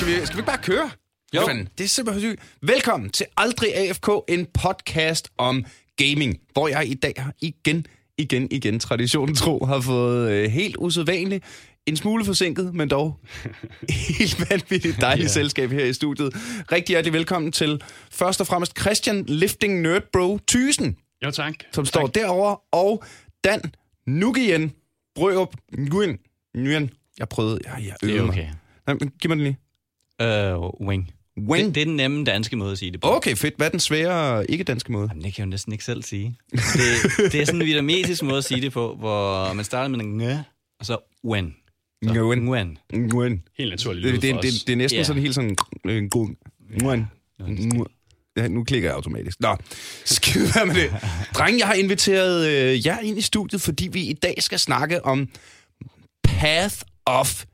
Skal vi, skal vi ikke bare køre? Jo. Fanden, det er simpelthen sygt. Velkommen til Aldrig AFK, en podcast om gaming, hvor jeg i dag har igen, igen, igen, traditionen tro, har fået øh, helt usædvanligt, en smule forsinket, men dog helt vanvittigt dejligt yeah. selskab her i studiet. Rigtig hjertelig velkommen til først og fremmest Christian Lifting Nerd Bro Thysen, Jo, tak. som står derovre, og Dan Nugian Brørup Nguyen. Nguyen. Jeg prøvede, jeg, jeg øvede er mig. okay. Nej, men Giv mig den lige. Øh, wing. Wing. Det, det er den nemme danske måde at sige det på. Okay, fedt. Hvad er den svære ikke-danske måde? Jamen, det kan jeg jo næsten ikke selv sige. Det, det er sådan en vietnamesisk måde at sige det på, hvor man starter med en ngø, og så wen. Nguyen. Nguyen. Nguyen. Helt naturligt Det, det, det, det er næsten Ja. sådan helt sådan... øh, Nguyen. Nguyen. Ja, nu klikker jeg automatisk. Nå, skide være med det. Dreng, jeg har inviteret øh, jer ind i studiet, fordi vi i dag skal snakke om Path of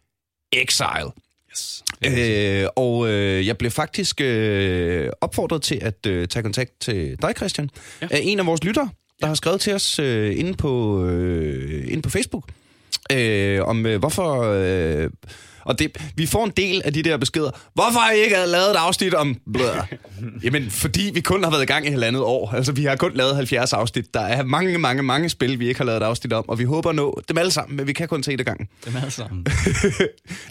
Exile. Yes. Øh, og øh, jeg blev faktisk øh, opfordret til at øh, tage kontakt til dig, Christian, ja. af en af vores lyttere, der har skrevet til os øh, inde, på, øh, inde på Facebook, øh, om øh, hvorfor... Øh, og det, vi får en del af de der beskeder. Hvorfor har I ikke lavet et afsnit om... Blæh? Jamen, fordi vi kun har været i gang i halvandet år. Altså, vi har kun lavet 70 afsnit. Der er mange, mange, mange spil, vi ikke har lavet et afsnit om, og vi håber at nå dem alle sammen, men vi kan kun se det gang. Det er alle sammen.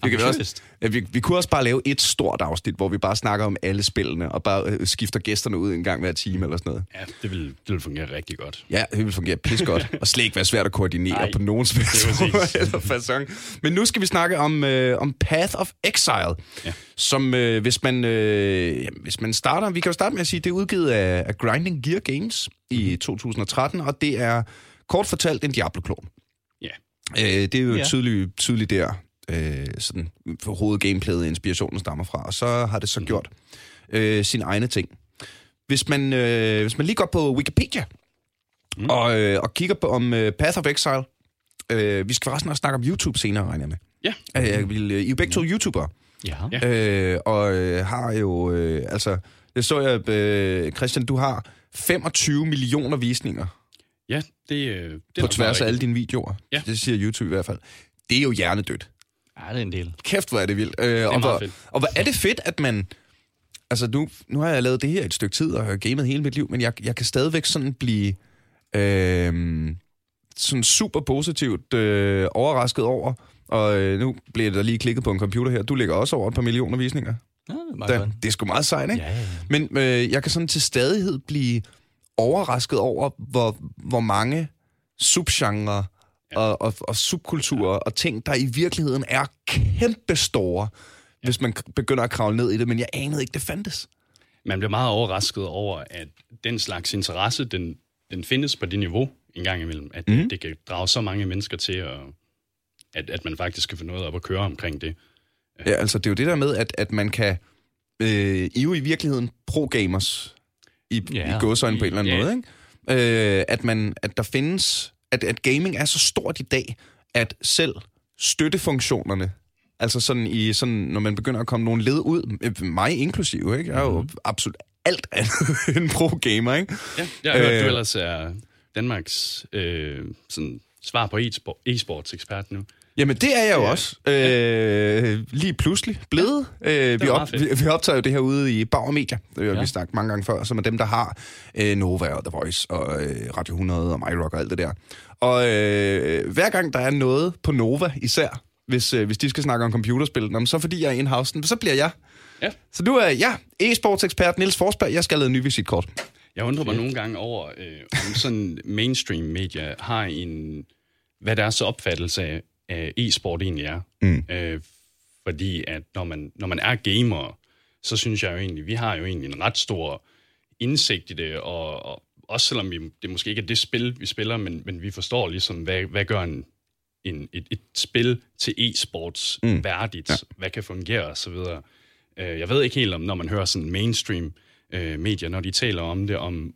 Vi, kan vi, også, ja, vi, vi kunne også bare lave et stort afsnit, hvor vi bare snakker om alle spillene, og bare øh, skifter gæsterne ud en gang hver time eller sådan noget. Ja, det vil, det vil fungere rigtig godt. Ja, det vil fungere pis godt, og slet ikke være svært at koordinere Nej, på nogen facon. Men nu skal vi snakke om, øh, om Path of Exile, Ja. som øh, hvis, man, øh, hvis man starter, vi kan jo starte med at sige, det er udgivet af, af Grinding Gear Games i Mhm. 2013, og det er kort fortalt en Diablo-klon. Ja. Øh, det er jo Ja. tydeligt, tydeligt der, øh, sådan, for hovedgameplayet inspirationen stammer fra, og så har det så gjort øh, sine egne ting. Hvis man, øh, hvis man lige går på Wikipedia mm. og, øh, og kigger på om øh, Path of Exile, øh, vi skal forresten også snakke om YouTube senere, regner jeg med. Ja. Øh, jeg vil, I er jo begge to YouTubere, Ja. Øh, og øh, har jo, øh, altså, det så jeg, øh, Christian, du har 25 millioner visninger Ja, det, øh, det er på tværs af alle dine videoer. Ja. Det siger YouTube i hvert fald. Det er jo hjernedødt. Ja, det er en del. Kæft, hvor er det vildt. Øh, og, meget hvor, fedt. og hvor er det fedt, at man... Altså, nu, nu har jeg lavet det her et stykke tid, og har gamet hele mit liv, men jeg, jeg kan stadigvæk sådan blive... Øh, sådan super positivt øh, overrasket over, og øh, nu bliver der lige klikket på en computer her. Du ligger også over et par millioner visninger. Ja, det er meget Da, det er sgu meget sejt, ikke? Ja, ja, ja. Men øh, jeg kan sådan til stadighed blive overrasket over, hvor, hvor mange subgenre ja. og, og, og subkulturer ja. og ting, der i virkeligheden er kæmpe store, ja. hvis man begynder at kravle ned i det, men jeg anede ikke, det fandtes. Man bliver meget overrasket over, at den slags interesse, den, den findes på det niveau en gang imellem. At mm. det kan drage så mange mennesker til, at, at, at man faktisk kan få noget op at køre omkring det. Ja, altså det er jo det der med, at, at man kan... Øh, I jo i virkeligheden pro-gamers i, ja. I gåsøjne på en eller anden Ja. måde, ikke? Øh, at, man, at der findes... At, at gaming er så stort i dag, at selv støttefunktionerne, altså sådan i sådan, når man begynder at komme nogle led ud, mig inklusive, ikke? Jeg er jo Mhm. absolut alt andet end pro-gamer, ikke? Ja, jeg har hørt, Øh. du ellers er Danmarks øh, sådan, svar på e-sport, e-sports ekspert nu. Jamen, det er jeg jo Ja. også. Øh, lige pludselig blevet. Øh, vi, op, vi, vi optager jo det her ude i Bauer Media, det har Ja. vi snakket mange gange før, som er dem, der har øh, Nova og The Voice og øh, Radio 100 og MyRock og alt det der. Og øh, hver gang der er noget på Nova især, hvis, øh, hvis de skal snakke om computerspil, nå, men så fordi jeg er in-house, så bliver jeg. Ja. Så nu er jeg e-sports ekspert Niels Forsberg. Jeg skal have lavet en ny visitkort. Jeg undrer mig nogle gange over, øh, om sådan mainstream media har en, hvad deres opfattelse af, af e-sport egentlig er. Mm. Øh, fordi at når man, når man er gamer, så synes jeg jo egentlig, vi har jo egentlig en ret stor indsigt i det, og, og også selvom vi, det måske ikke er det spil, vi spiller, men, men vi forstår ligesom, hvad, hvad gør en, en, et, et spil til e-sports mm. værdigt, ja. hvad kan fungere osv. Øh, jeg ved ikke helt om, når man hører sådan mainstream øh, medier, når de taler om det, om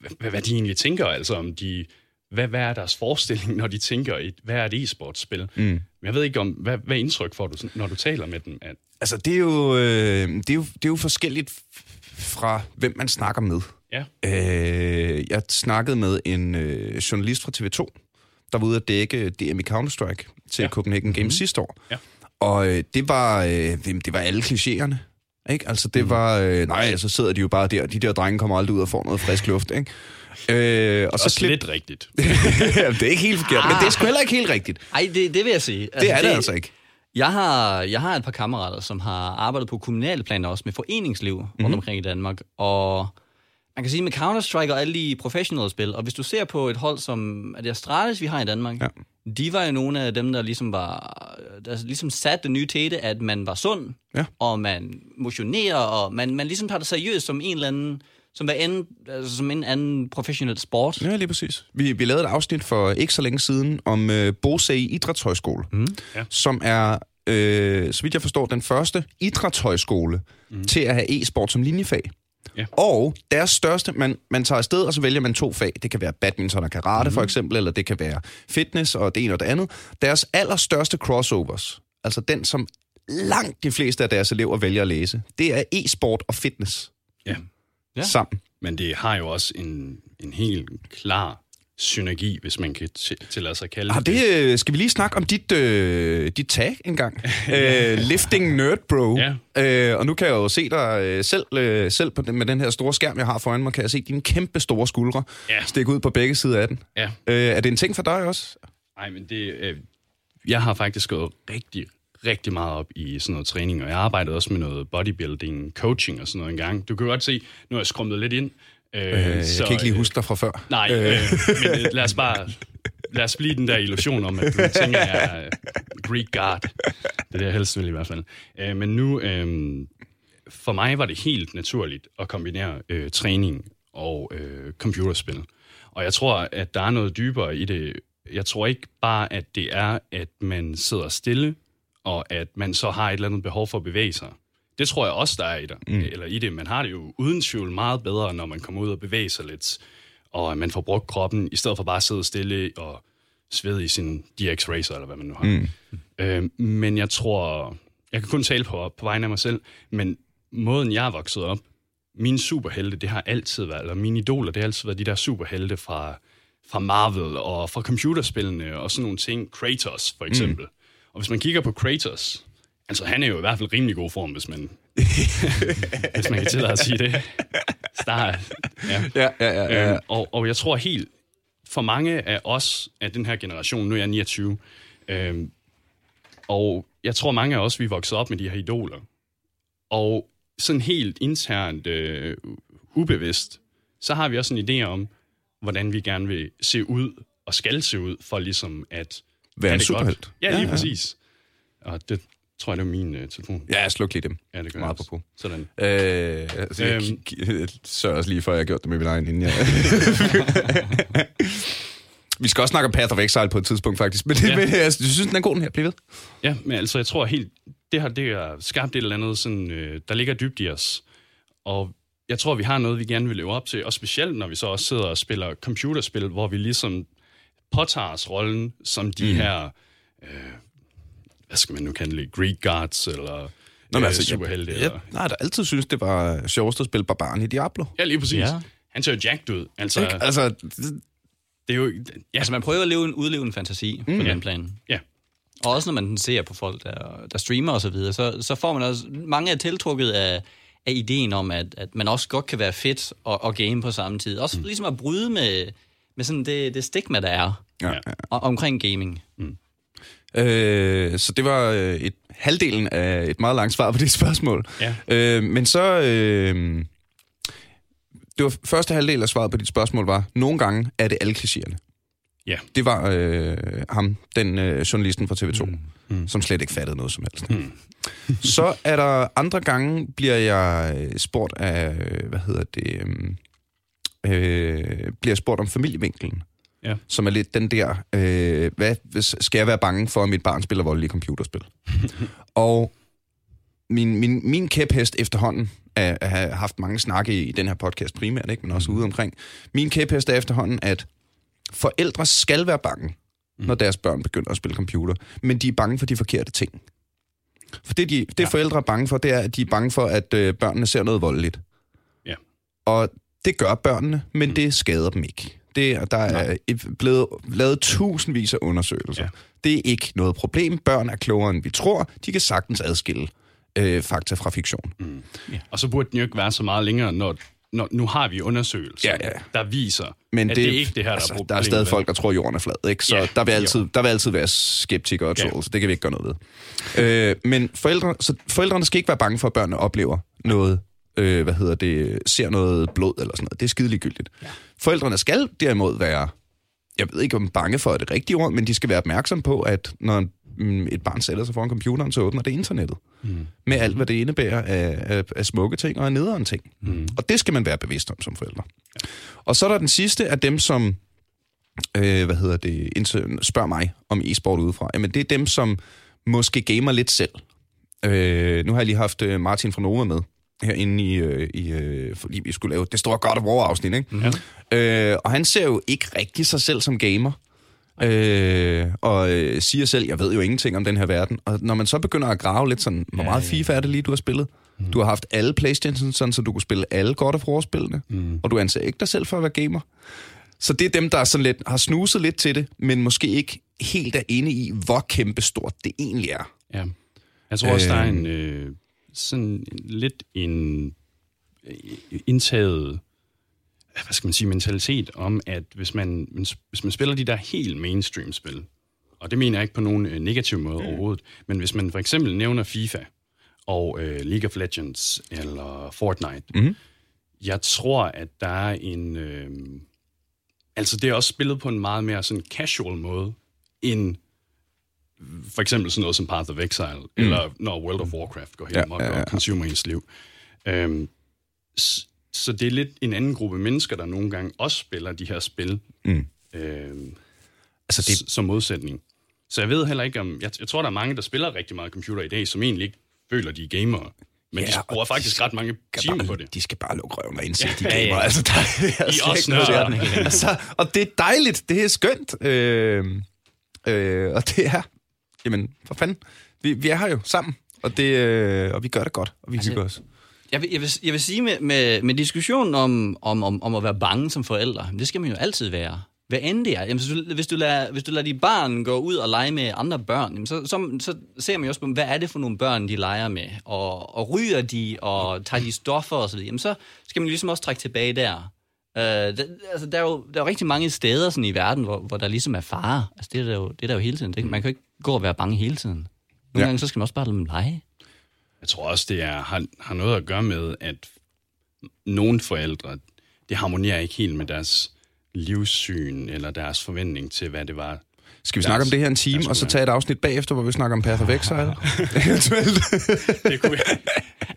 hvad, hvad de egentlig tænker, altså om de, hvad, hvad er deres forestilling, når de tænker, et, hvad er et e-sportspil? Mm. Jeg ved ikke, om hvad, hvad indtryk får du, når du taler med dem? At, Altså, det er jo, øh, det er jo, det er jo forskelligt fra, hvem man snakker med. ja, Øh, jeg snakkede med en øh, journalist fra TV2, der var ude at dække DM i Counter-Strike til ja. Copenhagen Games mm-hmm. sidste år. Ja. Og øh, det var, øh, det var alle klichéerne. Ikke? Altså, det var... Øh, nej, så sidder de jo bare der. De der drenge kommer aldrig ud og får noget frisk luft, ikke? Øh, og så Også slip... lidt rigtigt. Det er ikke helt forkert, men det er sgu heller ikke helt rigtigt. Ej, det, det vil jeg sige. Det er det altså ikke. Jeg har, jeg har et par kammerater, som har arbejdet på kommunale planer også med foreningsliv mm-hmm. Mhm. rundt omkring i Danmark. Og man kan sige med Counter-Strike og alle de professionelle spil, og hvis du ser på et hold som er det Astralis, vi har i Danmark, Ja. ja. de var jo nogle af dem, der ligesom var, der ligesom satte det nye tete, at man var sund, Ja. og man motionerer, og man, man ligesom tager det seriøst som en eller anden, som, hvad anden, altså som en anden professionel sport. Ja, lige præcis. Vi, vi lavede et afsnit for ikke så længe siden om øh, Bose Idrætshøjskole, mm. Ja. som er, øh, så vidt jeg forstår, den første idrætshøjskole mm. til at have e-sport som linjefag. Ja. Og deres største, man, man tager afsted, og så vælger man to fag. Det kan være badminton og karate mm. for eksempel, eller det kan være fitness og det ene og det andet. Deres allerstørste crossovers, altså den, som langt de fleste af deres elever vælger at læse, det er e-sport og fitness Ja. Ja. Sammen. Men det har jo også en, en helt klar synergi, hvis man kan tillade sig at kalde Har det, øh, skal vi lige snakke om dit, øh, dit tag engang? øh, lifting Nerd Bro. Ja. Øh, og nu kan jeg jo se dig øh, selv, øh, selv på den, med den her store skærm, jeg har foran mig, kan jeg se dine kæmpe store skuldre Ja. stikke ud på begge sider af den. Ja. Øh, er det en ting for dig også? Nej, men det... Øh, jeg har faktisk gået rigtig, rigtig meget op i sådan noget træning, og jeg arbejdede også med noget bodybuilding, coaching og sådan noget engang. Du kan godt se, nu har jeg skrummet lidt ind. Øh, Øh, jeg kan ikke lige huske dig fra før. Nej, øh, men øh, lad os bare... Lad os blive den der illusion om, at du tænker, jeg er Greek God. Det er det, jeg helst vil i hvert fald. Øh, men nu, øh, for mig var det helt naturligt at kombinere øh, træning og øh, computerspil. Og jeg tror, at der er noget dybere i det. Jeg tror ikke bare, at det er, at man sidder stille, og at man så har et eller andet behov for at bevæge sig. Det tror jeg også, der er i det. Mm. Eller i det. Man har det jo uden tvivl meget bedre, når man kommer ud og bevæger sig lidt, og man får brugt kroppen, i stedet for bare at sidde stille og svede i sin DX Racer, eller hvad man nu har. Mm. Øh, men jeg tror, jeg kan kun tale på, på vegne af mig selv, men måden, jeg er vokset op, mine superhelte, det har altid været, eller mine idoler, det har altid været de der superhelte fra, fra Marvel og fra computerspillene og sådan nogle ting. Kratos, for eksempel. Mm. Og hvis man kigger på Kratos, altså han er jo i hvert fald rimelig god form, hvis man, hvis man kan tillade at sige det. Start. Ja. Ja, ja, ja. ja. Øhm, og, og jeg tror helt, for mange af os, af den her generation, nu er jeg 29, øhm, og jeg tror mange af os, vi er vokset op med de her idoler. Og sådan helt internt øh, ubevidst, så har vi også en idé om, hvordan vi gerne vil se ud, og skal se ud, for ligesom at... Være en superhelt. Ja, lige ja. præcis. Og det tror jeg, det var min øh, telefon. Ja, sluk lige dem. Ja, det gør Meget jeg på. Sådan. Øh, altså, jeg Øhm. øhm. sørger også lige for, at jeg har gjort det med min egen inden jeg... Vi skal også snakke om Path of Exile på et tidspunkt, faktisk. Men, det, Ja. men altså, du synes, den er god, den her. Bliv ved. Ja, men altså, jeg tror helt, det har, det har skabt et eller andet, sådan, øh, der ligger dybt i os. Og jeg tror, vi har noget, vi gerne vil leve op til, og specielt når vi så også sidder og spiller computerspil, hvor vi ligesom påtager os rollen som de mm. her, øh, hvad skal man nu kalde det, Greek gods, eller Nå, men øh, altså, superhelte. jeg, eller, jeg, nej, der altid synes, det var sjovest at spille barbaren i Diablo. ja, lige præcis. Ja. Ja. Han ser jo jacked ud. Altså, Ikke? Altså, det- det er jo... Ja, Altså, man prøver at leve en, udleve en fantasi mm. på den plan. ja. Og også når man ser på folk, der, der streamer og så videre, så, så får man også... Mange er tiltrukket af, af ideen om, at, at man også godt kan være fedt og, og game på samme tid. Også mm. ligesom at bryde med, med sådan det, det stigma, der er ja, Ja. omkring gaming. Øh, så det var øh, et halvdelen af et meget langt svar på det spørgsmål. Ja. Øh, men så... Øh, det var første halvdel af svaret på dit spørgsmål var, nogle gange er det alle klichéerne. Ja. Det var øh, ham, den øh, journalisten fra TV2, mm. Mm. som slet ikke fattede noget som helst. Mm. så er der andre gange, bliver jeg spurgt af, hvad hedder det, øh, øh, bliver spurgt om familievinkelen. Ja. Som er lidt den der, øh, hvad hvis, skal jeg være bange for, at mit barn spiller voldelige computerspil? og min, min, min kæphest efterhånden, at, have haft mange snakke i den her podcast primært, ikke, men også ude omkring. Min kæphest er efterhånden, at forældre skal være bange, mm. når deres børn begynder at spille computer, men de er bange for de forkerte ting. For det, de, det ja. forældre er bange for, det er, at de er bange for, at øh, børnene ser noget voldeligt. Ja. Og det gør børnene, men mm. det skader dem ikke. Det, er- der er et- blevet lavet tusindvis af undersøgelser. Ja. Ja. Det er ikke noget problem. Børn er klogere, end vi tror. De kan sagtens adskille øh, fakta fra fiktion. Mm. Og så burde den jo ikke være så meget længere, når, når nu har vi undersøgelser, Ja, ja. der viser, Men at det, det er ikke det her, der altså, er Der problemet. er stadig folk, der tror, jorden er flad, ikke? Så Ja, ja, der, vil jo. altid, der vil altid være skeptikere og Ja. trolls, så det kan vi ikke gøre noget ved. øh, men forældre, så forældrene skal ikke være bange for, at børnene oplever noget, øh, hvad hedder det, ser noget blod eller sådan noget. Det er skide ligegyldigt. Ja. Forældrene skal derimod være, jeg ved ikke om bange for det rigtige ord, men de skal være opmærksom på, at når mm, et barn sætter sig foran computeren, så åbner det internettet. Mm. Med alt, hvad det indebærer af, af, af smukke ting og af nederen ting. Mm. Og det skal man være bevidst om som forældre. Ja. Og så er der den sidste af dem, som øh, hvad hedder det, spørger mig om e-sport udefra. Jamen, det er dem, som måske gamer lidt selv. Øh, nu har jeg lige haft øh, Martin fra Nova med herinde i, øh, i øh, fordi vi skulle lave det store God of War-afsnit, ikke? Ja. Øh, og han ser jo ikke rigtig sig selv som gamer. Øh, og øh, siger selv, jeg ved jo ingenting om den her verden. Og når man så begynder at grave lidt sådan, hvor meget FIFA er det lige, du har spillet? Du har haft alle Playstation, sådan, så du kunne spille alle God of War-spillene. Mm. Og du anser ikke dig selv for at være gamer. Så det er dem, der sådan lidt, har snuset lidt til det, men måske ikke helt er inde i, hvor kæmpestort det egentlig er. Ja. Jeg tror også, der er Øh. en øh, sådan lidt en øh, indtaget hvad skal man sige, mentalitet om, at hvis man, hvis man spiller de der helt mainstream-spil, og det mener jeg ikke på nogen øh, negativ måde mm. overhovedet, men hvis man for eksempel nævner FIFA og øh, League of Legends eller Fortnite, Mhm. jeg tror, at der er en... Øh, altså, det er også spillet på en meget mere sådan casual måde, end for eksempel sådan noget som Path of Exile, mm. eller når World of Warcraft går hen Ja, ja, og, ja, ja. og consumer ens liv. Øhm, s- så det er lidt en anden gruppe mennesker, der nogle gange også spiller de her spil Mm. øhm, Altså, det, som modsætning. Så jeg ved heller ikke om... Jeg, jeg tror, der er mange, der spiller rigtig meget computer i dag, som egentlig ikke føler, de er gamere. Men Ja, ja, de bruger faktisk ret mange timer bare, på det. De skal bare lukke røven og indse, Ja, de ja, gamer. ja. Altså, der, er I også nørder. altså, og det er dejligt. Det er skønt. Øh, øh, og det er... Jamen, for fanden. Vi, vi er her jo sammen. Og, det, øh, og vi gør det godt. Og vi altså, hygger os. Jeg vil, jeg vil, jeg vil sige med, med, med diskussionen om, om, om, om at være bange som forældre, det skal man jo altid være. Hvad end det er. Jamen, hvis, du, hvis, du lader, hvis du lader dit barn gå ud og lege med andre børn, jamen, så, så, så ser man jo også på, hvad er det for nogle børn, de leger med? Og, og ryger de, og tager de stoffer videre. Jamen, så skal man jo ligesom også trække tilbage der. Øh, der, altså, der, er jo, der er jo rigtig mange steder sådan i verden, hvor, hvor der ligesom er fare. Altså, det er der jo, det er der jo hele tiden. Det, man kan jo ikke gå og være bange hele tiden. Nogle Ja. gange, så skal man også bare lade dem lege. Jeg tror også, det er, har, har noget at gøre med, at nogle forældre, det harmonerer ikke helt med deres livssyn eller deres forventning til, hvad det var. Skal vi snakke os- om det her en time, og så tage et afsnit bagefter, hvor vi snakker om Path of Exile? Eventuelt. Det kunne jeg.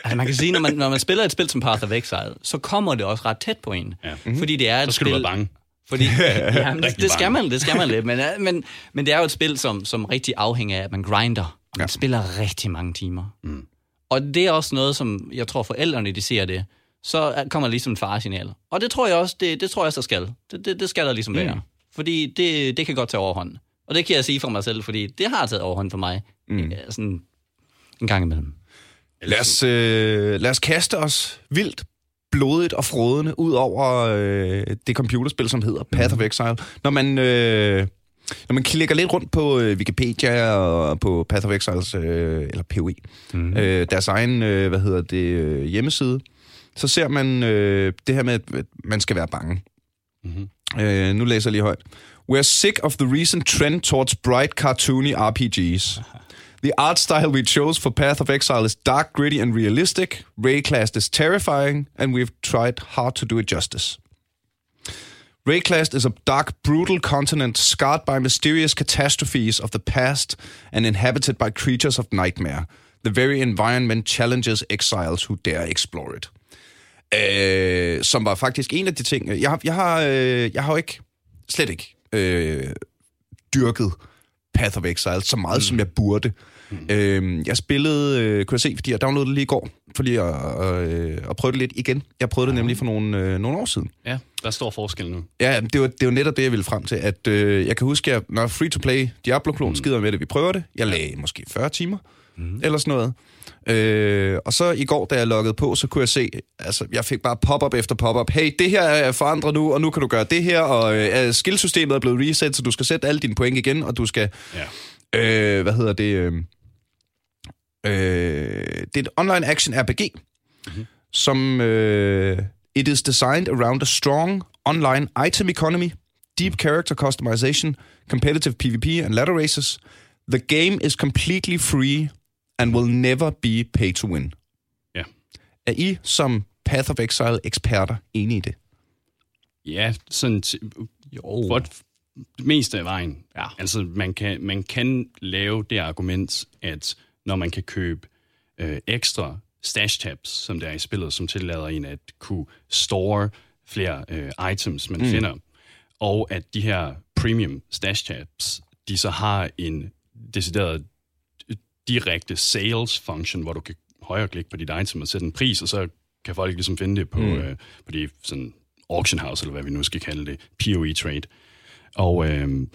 Altså man kan sige, når man, når man spiller et spil som Path of Exile, så kommer det også ret tæt på en. Ja. Fordi det er et Så skal du spil... være bange. Fordi, ja, men det, det skal man, det skal man lidt. Men, øh, men, men det er jo et spil, som, som rigtig afhænger af, at man grinder. Man Ja. spiller rigtig mange timer. Mm. Og det er også noget, som jeg tror forældrene, de ser det, så er- kommer ligesom en faresignal. Og det tror jeg også, det, det tror jeg også, der skal. Det, det, det skal der ligesom mm. være. Fordi det, det kan godt tage overhånd. Og det kan jeg sige for mig selv, fordi det har taget overhånd for mig. Mm. Sådan en gang imellem. Lad os, øh, lad os kaste os vildt, blodigt og frodende ud over øh, det computerspil, som hedder Path of Exile. Når man, øh, når man klikker lidt rundt på øh, Wikipedia og på Path of Exiles, øh, eller PoE, mm. øh, deres egen, øh, hvad hedder det, øh, hjemmeside, så ser man øh, det her med, at man skal være bange. Mm-hmm. Øh, nu læser jeg lige højt. We're sick of the recent trend towards bright, cartoony RPGs. The art style we chose for Path of Exile is dark, gritty, and realistic. Rayclast is terrifying, and we've tried hard to do it justice. Rayclast is a dark, brutal continent scarred by mysterious catastrophes of the past and inhabited by creatures of nightmare. The very environment challenges exiles who dare explore it. Øh, som var faktisk en af de ting... Jeg har, jeg har, øh, jeg har jo ikke, slet ikke, øh, dyrket Path of Exile så meget, mm. som jeg burde. Mm. Øh, jeg spillede, øh, kunne jeg se, fordi jeg downloadede det lige i går, for lige at, øh, at prøve det lidt igen. Jeg prøvede det nemlig for nogle, øh, nogle år siden. Ja, der står forskel nu. Ja, det var, det var netop det, jeg ville frem til. At, øh, jeg kan huske, at når free-to-play Diablo-klon mm. skider med det, vi prøver det. Jeg lagde måske 40 timer mm. eller sådan noget. Øh, og så i går, da jeg loggede på, så kunne jeg se, altså jeg fik bare pop-up efter pop-up. Hey, det her er forandret nu, og nu kan du gøre det her, og øh, skillsystemet er blevet reset, så du skal sætte alle dine point igen, og du skal, Ja. øh, hvad hedder det, øh, øh, det er et online action RPG, mm-hmm. som øh, it is designed around a strong online item economy, deep character customization, competitive PvP and ladder races. The game is completely free and will never be pay to win. Ja. Er I som Path of Exile eksperter enige i det? Ja, sådan t- Jo. for det meste af vejen. Ja. Altså, man kan, man kan lave det argument, at når man kan købe øh, ekstra stash tabs, som der er i spillet, som tillader en at kunne store flere øh, items, man mm. finder, og at de her premium stash tabs, de så har en decideret direkte sales function, hvor du kan højreklikke på dit item og sætte en pris, og så kan folk ligesom finde det på, mm. øh, på det sådan auction house, eller hvad vi nu skal kalde det, PoE trade. Og øh,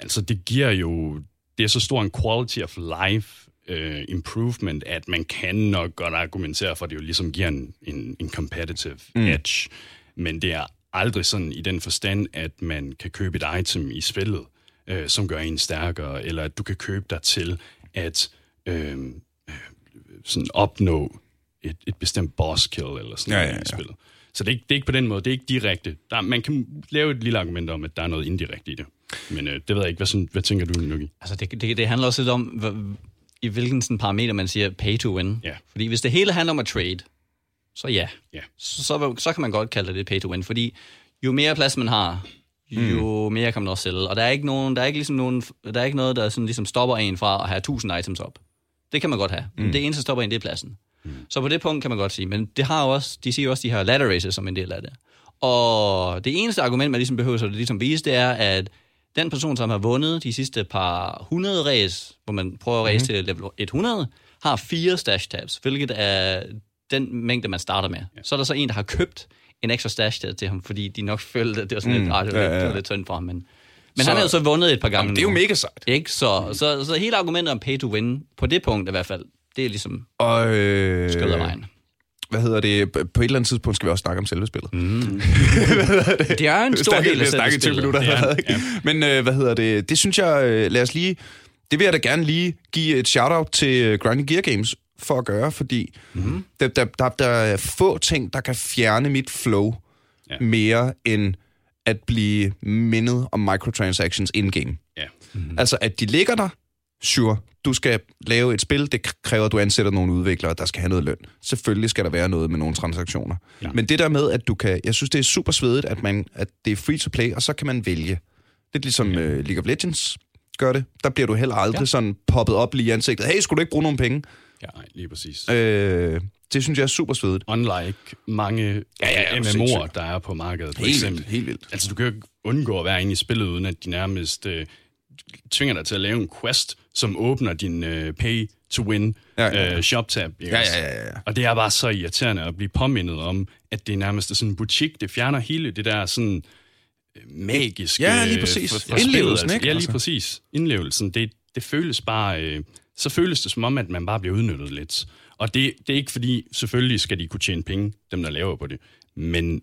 altså det giver jo, det er så stor en quality of life øh, improvement, at man kan nok godt argumentere for, at det jo ligesom giver en, en, en competitive mm. edge. Men det er aldrig sådan i den forstand, at man kan købe et item i spillet, øh, som gør en stærkere, eller at du kan købe dig til at øh, sådan opnå et, et bestemt boss kill eller sådan Ja, noget ja, ja. i spillet. Så det er, ikke, det er ikke på den måde, det er ikke direkte. Der, man kan lave et lille argument om, at der er noget indirekte i det. Men øh, det ved jeg ikke. Hvad, sådan, hvad tænker du, Nuki? Altså, det, det, det handler også lidt om, hvad, i hvilken sådan parameter man siger pay to win. Ja. Fordi hvis det hele handler om at trade, så ja. Ja. Så, så, så kan man godt kalde det pay to win, fordi jo mere plads man har, jo mm. mere kan man også sælge. Og der er ikke, nogen, der er ikke, ligesom nogen, der er ikke noget, der sådan ligesom stopper en fra at have 1000 items op. Det kan man godt have. Mm. Det eneste, der stopper en, det er pladsen. Mm. Så på det punkt kan man godt sige. Men det har også, de siger jo også de her ladder races som en del af det. Og det eneste argument, man ligesom behøver så det ligesom vise, det er, at den person, som har vundet de sidste par 100 race, hvor man prøver at race mm. til level 100, har fire stash tabs, hvilket er den mængde, man starter med. Ja. Så er der så en, der har købt en ekstra stash tab til ham, fordi de nok følte, at det var sådan mm. lidt, ah, det var, Ja, lidt, ja, det ja. var lidt synd for ham. Men, men Så- han har jo så vundet et par gange Jamen, det er jo mega sejt. Ikke? Så, så, så hele argumentet om pay to win, på det punkt i hvert fald, det er ligesom Og, øh, skød af vejen. Hvad hedder det? På et eller andet tidspunkt skal vi også snakke om selve spillet. Mm. Det er en stor del af Vi har snakket i 20 selve minutter. Ja, allerede, ikke? Men øh, hvad hedder det? Det synes jeg, øh, lad os lige... Det vil jeg da gerne lige give et shout-out til øh, Grinding Gear Games for at gøre, fordi mm-hmm. der, der, der, der er få ting, der kan fjerne mit flow ja. Ja. mere end at blive mindet om microtransactions in-game. Ja. Mm-hmm. Altså, at de ligger der, sure, du skal lave et spil, det kræver, at du ansætter nogle udviklere, der skal have noget løn. Selvfølgelig skal der være noget med nogle transaktioner. Ja. Men det der med, at du kan... Jeg synes, det er super svedigt, at, man, at det er free to play, og så kan man vælge. Det er ligesom ja. uh, League of Legends gør det. Der bliver du heller aldrig ja. sådan poppet op lige i ansigtet. Hey, skulle du ikke bruge nogle penge? Ja, nej, lige præcis. Øh, det synes jeg er super svedigt. Unlike mange Ja, ja, ja, MMO'er, sindssygt. der er på markedet, for Helt eksempel. vildt, helt vildt. Altså, du kan jo ikke undgå at være inde i spillet, uden at de nærmest øh, tvinger dig til at lave en quest, som åbner din øh, pay-to-win Ja, ja, ja, øh, shop-tab. Ja, ja, ja, ja. Og det er bare så irriterende at blive påmindet om, at det nærmest er sådan en butik. Det fjerner hele det der sådan øh, magiske... Ja, lige øh, præcis. for- for Indlevelsen, spillet, ikke? Ja, lige Altså. præcis. Indlevelsen. Det, det føles bare... Øh, så føles det som om, at man bare bliver udnyttet lidt. Og det, det er ikke fordi, selvfølgelig skal de kunne tjene penge, dem der laver på det. Men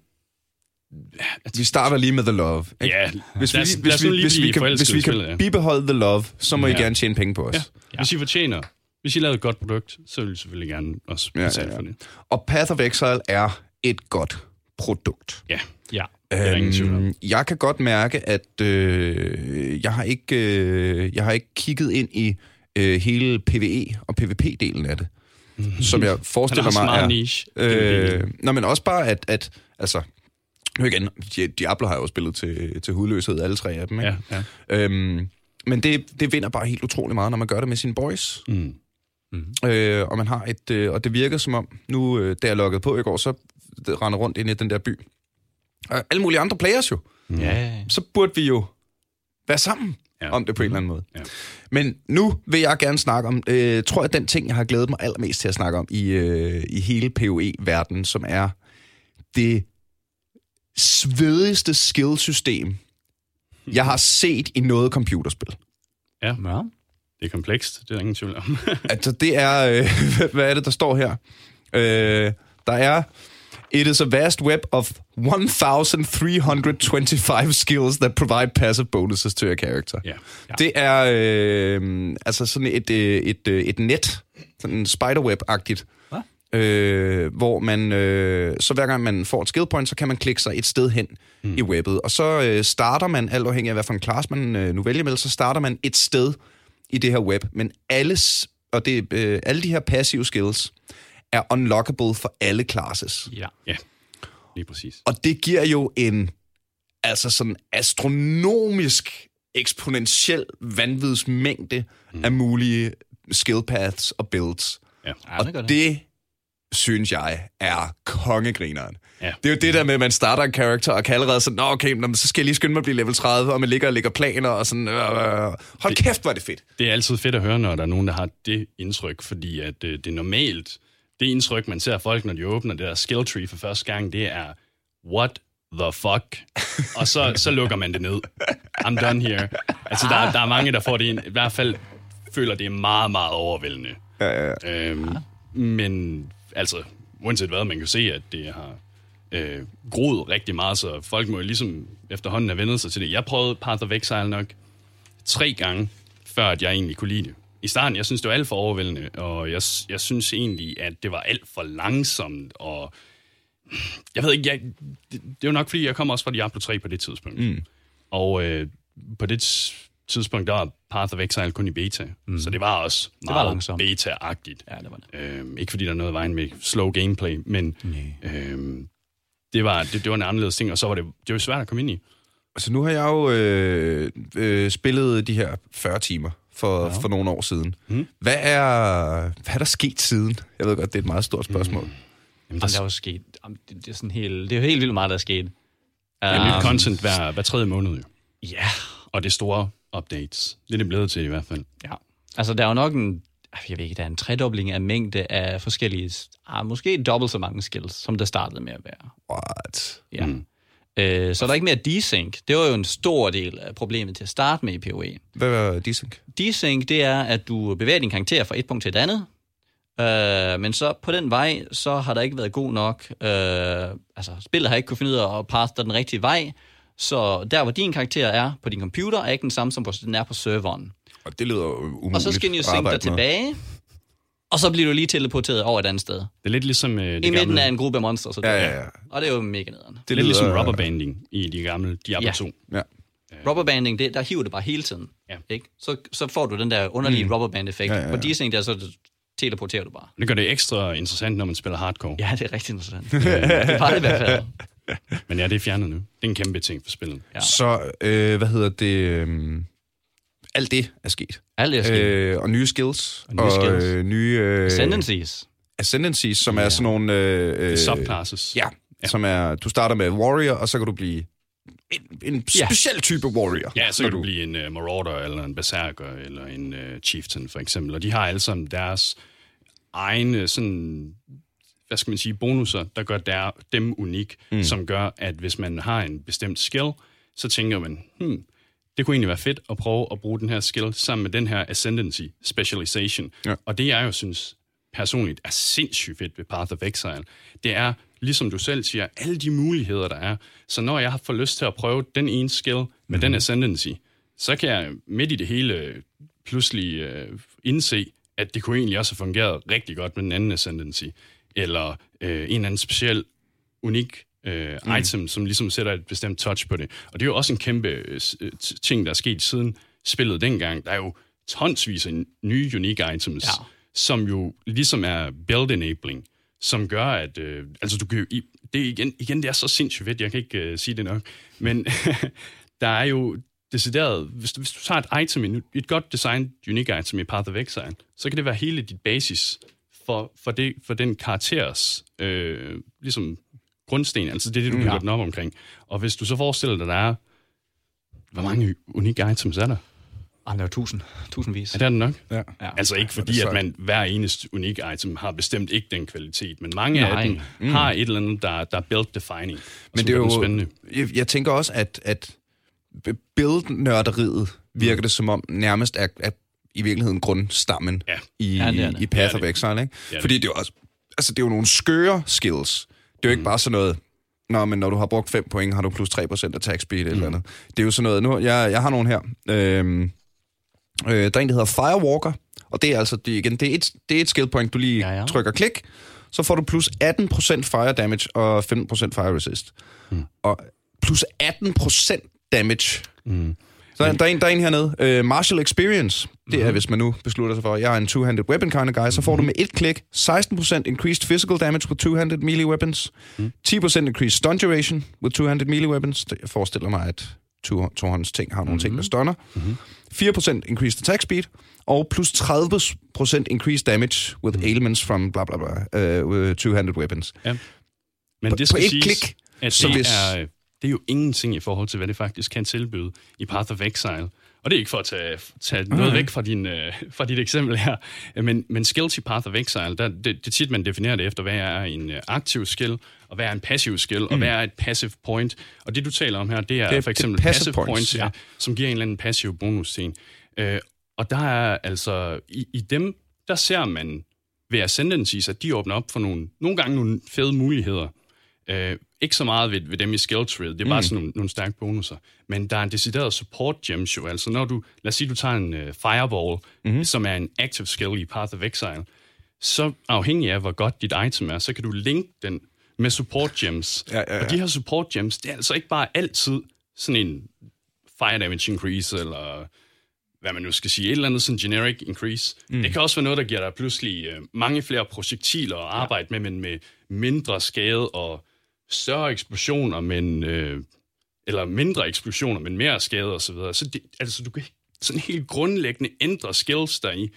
Vi starter lige med The Love. Ikke? ja, Hvis vi, os- hvis, vi, lige hvis vi kan, hvis vi i kan spillet, ja. bibeholde The Love, så må I Ja. gerne tjene penge på os. Ja. Hvis I fortjener, hvis I laver et godt produkt, så vil I selvfølgelig gerne også Ja, betale ja, ja. for det. Og Path of Exile er et godt produkt. Ja, Ja. det er der ingen tvivl om. Øhm, jeg kan godt mærke, at øh, jeg, har ikke, øh, jeg har ikke kigget ind i øh, hele PvE og PvP-delen af det, som jeg Han forestiller mig meget er... niche. Øh, nå, men også bare, at, at altså, nu igen, Di- Diablo har jo spillet til, til hudløshed, alle tre af dem, ikke? Ja, ja. Øhm, men det, det vinder bare helt utrolig meget, når man gør det med sine boys. Mm. Øh, og man har et, øh, og det virker som om, nu øh, da jeg loggede på i går, så det render rundt ind i den der by. Og alle mulige andre players jo. Ja. Så burde vi jo være sammen Ja. ja. om det på en eller anden måde. Ja. Men nu vil jeg gerne snakke om, øh, tror jeg, den ting, jeg har glædet mig allermest til at snakke om i, øh, i hele PoE-verdenen, som er det svedigste skillsystem, jeg har set i noget computerspil. Ja, ja. det er komplekst, det er der ingen tvivl om. Altså, det er... Øh, hvad er det, der står her? Øh, der er... It is a vast web of 1,325 skills that provide passive bonuses to your character. Ja. Ja. Det er øh, altså sådan et, øh, et, øh, et net, sådan en spiderweb-agtigt, øh, hvor man, øh, så hver gang man får et skill point, så kan man klikke sig et sted hen mm. i webbet. Og så øh, starter man, alt afhængig af hvad for en class man øh, nu vælger med, så starter man et sted i det her web. Men alles, og det, øh, alle de her passive skills er unlockable for alle classes. Ja. ja, lige præcis. Og det giver jo en altså sådan astronomisk, eksponentiel vanvidsmængde mm. af mulige skill paths og builds. Ja. Ja, og det gør det. det. det synes jeg er kongegrineren. Ja. Det er jo det der med, at man starter en karakter og kan allerede sådan, Nå, okay, men så skal jeg lige skynde mig at blive level 30, og man ligger og lægger planer og sådan, øh, øh. hold kæft, hvor er det fedt. Det er altid fedt at høre, når der er nogen, der har det indtryk, fordi at øh, det er normalt, det indtryk, man ser af folk, når de åbner det der skill tree for første gang, det er, what the fuck? og så, så lukker man det ned. I'm done here. Altså, der, der er mange, der får det ind, i hvert fald føler, det er meget, meget overvældende. Ja, ja, ja. Øhm, men altså, uanset hvad, man kan se, at det har øh, groet rigtig meget, så folk må jo ligesom efterhånden have vendt sig til det. Jeg prøvede Path of Exile nok tre gange, før at jeg egentlig kunne lide det. I starten, jeg synes, det var alt for overvældende, og jeg, jeg synes egentlig, at det var alt for langsomt, og jeg ved ikke, jeg, det, det jo nok, fordi jeg kom også fra Diablo 3 på det tidspunkt. Mm. Og øh, på det tidspunkt, der var Path of Exile kun i beta, mm. så det var også meget var langsomt. beta-agtigt. Ja, det var det. Øhm, ikke fordi der er noget vejen med slow gameplay, men øhm, det, var, det, det var en anderledes ting, og så var det, det var svært at komme ind i. Altså, nu har jeg jo øh, øh, spillet de her 40 timer for, ja. for nogle år siden. Mm. Hvad, er, hvad er der sket siden? Jeg ved godt, det er et meget stort spørgsmål. Mm. Jamen, der der er jo sket... Det, det, er sådan helt, det er jo helt vildt meget, der er sket. er Um, nyt content hver, hver tredje måned, jo. Ja, og det store updates. Det er det blevet til i hvert fald. ja. Altså, der er jo nok en... Jeg ved ikke, der er en tredobling af mængde af forskellige... Ah, måske dobbelt så mange skills, som der startede med at være. What? Ja. Mm. Øh, så er der ikke mere desync. Det var jo en stor del af problemet til at starte med i PoE. Hvad var desync? Desync, det er, at du bevæger din karakter fra et punkt til et andet, øh, men så på den vej, så har der ikke været god nok, øh, altså spillet har ikke kunne finde ud af at passe dig den rigtige vej, så der, hvor din karakter er på din computer, er ikke den samme, som den er på serveren. Og det lyder umuligt Og så skal den jo synke dig tilbage, og så bliver du lige teleporteret over et andet sted. Det er lidt ligesom øh, det I midten gamle, af en gruppe af monster, så Ja, det, ja, ja. og det er jo mega nederen. Det lidt ligesom rubberbanding i de gamle Diablo Ja. 2. Ja. Rubberbanding, det, der hiver det bare hele tiden. Ja. Ikke? Så, så får du den der underlige mm. rubberband-effekt. Ja, Ja, ja. På desync, der så teleporterer du bare. Det gør det ekstra interessant, når man spiller hardcore. Ja, det er rigtig interessant. det var det i hvert fald. Men ja, det er fjernet nu. Det er en kæmpe ting for spillet. Ja. Så, øh, hvad hedder det? Øh, alt det er sket. Alt det er sket. Øh, og nye skills. Og nye skills. Øh, nye... Øh, Ascendancies. Ascendancies, som er sådan nogle... Øh, øh, Subclasses. Ja, ja, som er... Du starter med warrior, og så kan du blive en, en Ja. speciel type warrior. Ja, så kan du blive en uh, marauder, eller en berserker, eller en uh, chieftain, for eksempel. Og de har alle sammen deres egne, sådan, hvad skal man sige, bonusser, der gør der, dem unik, mm. som gør, at hvis man har en bestemt skill, så tænker man, hmm, det kunne egentlig være fedt at prøve at bruge den her skill sammen med den her ascendancy, specialization. Ja. Og det jeg jo synes personligt er sindssygt fedt ved Path of Exile, det er, ligesom du selv siger, alle de muligheder, der er. Så når jeg har fået lyst til at prøve den ene skill med mm. den ascendancy, så kan jeg midt i det hele pludselig øh, indse, at det kunne egentlig også have fungeret rigtig godt med den anden ascendancy. Eller øh, en eller anden speciel, unik øh, mm. item, som ligesom sætter et bestemt touch på det. Og det er jo også en kæmpe øh, øh, ting, der er sket siden spillet dengang. Der er jo tonsvis af nye unique items, Ja. som jo ligesom er build enabling, som gør, at øh, altså du kan jo, i- det er igen, igen, det er så sindssygt fedt, jeg kan ikke øh, sige det nok, men der er jo decideret, hvis du, hvis du tager et item, et godt designet unique item i Path of Exile, så kan det være hele dit basis for, for, det, for den karakters øh, ligesom grundsten, altså det er det, du bygger den op omkring. Og hvis du så forestiller dig, der er, hvor mange unikke items er der? Ah, der er tusind. Tusindvis. Er det er den nok? Ja. Ja. Altså ikke fordi, at man hver eneste unik item har bestemt ikke den kvalitet, men mange Nej. af dem mm. har et eller andet, der, der er build defining. Men det er jo, spændende. jeg, jeg tænker også, at, at build-nørderiet virker det som om nærmest er, er i virkeligheden grundstammen Ja. i, Ja, det det. i Path er of. Exile, ikke? Er det. Fordi det er jo også, altså det er jo nogle skøre skills. Det er jo ikke bare sådan noget, Nå, men når du har brugt 5 point, har du plus 3% attack speed eller andet. Det er jo sådan noget, nu, jeg, jeg har nogle her. Øhm, øh, der er en, der hedder Firewalker, og det er altså, det, er igen, det er et, det er et skill point, du lige Ja, ja. trykker klik, så får du plus 18% fire damage og 15% fire resist. Mm. Og plus 18% damage. Mm. Så der, der, er en, der er en hernede. Uh, Martial Experience. Det er, hvis man nu beslutter sig for, at jeg er en two-handed weapon kind of guy, så får du med et klik 16% increased physical damage with two-handed melee weapons. 10% increased stun duration with two-handed melee weapons. Jeg forestiller mig, at to, tohånds ting har nogle ting, der stunner. 4% increased attack speed. Og plus 30% increased damage with ailments from bla bla bla, uh, two-handed weapons. Ja. Men På- det skal på et siges, klik, at så det, hvis- er, det er jo ingenting i forhold til, hvad det faktisk kan tilbyde i Path of Exile. Og det er ikke for at tage, tage noget væk fra, din, øh, fra dit eksempel her, men, men skills i Path of Exile, der, det, det er tit, man definerer det efter, hvad er en øh, aktiv skill, og hvad er en passiv skill, og hvad er et passive point. Og det, du taler om her, det er, Det for det eksempel passive passive points, points, ja. ja, som giver en eller anden passiv bonus til en. Øh, og der er altså, i, i dem, der ser man ved Ascendancies, at de åbner op for nogle, nogle gange nogle fede muligheder. Øh, ikke så meget ved, ved dem i skill tree, det er bare sådan nogle, nogle stærke bonusser. Men der er en decideret support gems jo, altså når du, lad os sige, du tager en uh, fireball, mm-hmm. som er en active skill i Path of Exile, så afhængig af, hvor godt dit item er, så kan du linke den med support gems. Ja, ja, ja. Og de her support gems, det er altså ikke bare altid sådan en fire damage increase, eller hvad man nu skal sige, et eller andet sådan generic increase. Mm. Det kan også være noget, der giver dig pludselig øh, mange flere projektiler at arbejde med, men med mindre skade og større eksplosioner, men, øh, eller mindre eksplosioner, men mere skade og så videre. Så det, altså, du kan sådan helt grundlæggende ændre skills deri,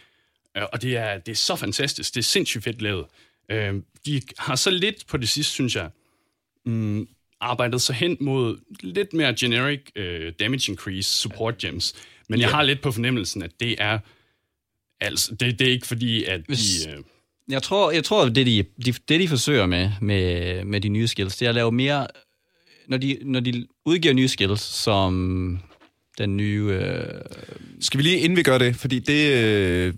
øh, og det er, det er så fantastisk. Det er sindssygt fedt lavet. Øh, de har så lidt på det sidste, synes jeg, mm, arbejdet sig hen mod lidt mere generic øh, damage increase support gems. Men jeg har lidt på fornemmelsen, at det er altså det, det er ikke fordi, at Hvis- de... Øh, Jeg tror, jeg tror det, de, de, det, de forsøger med, med, med de nye skills, det er at lave mere... Når de, når de udgiver nye skills, som den nye... Øh, Skal vi lige, inden vi gør det, fordi det... Øh,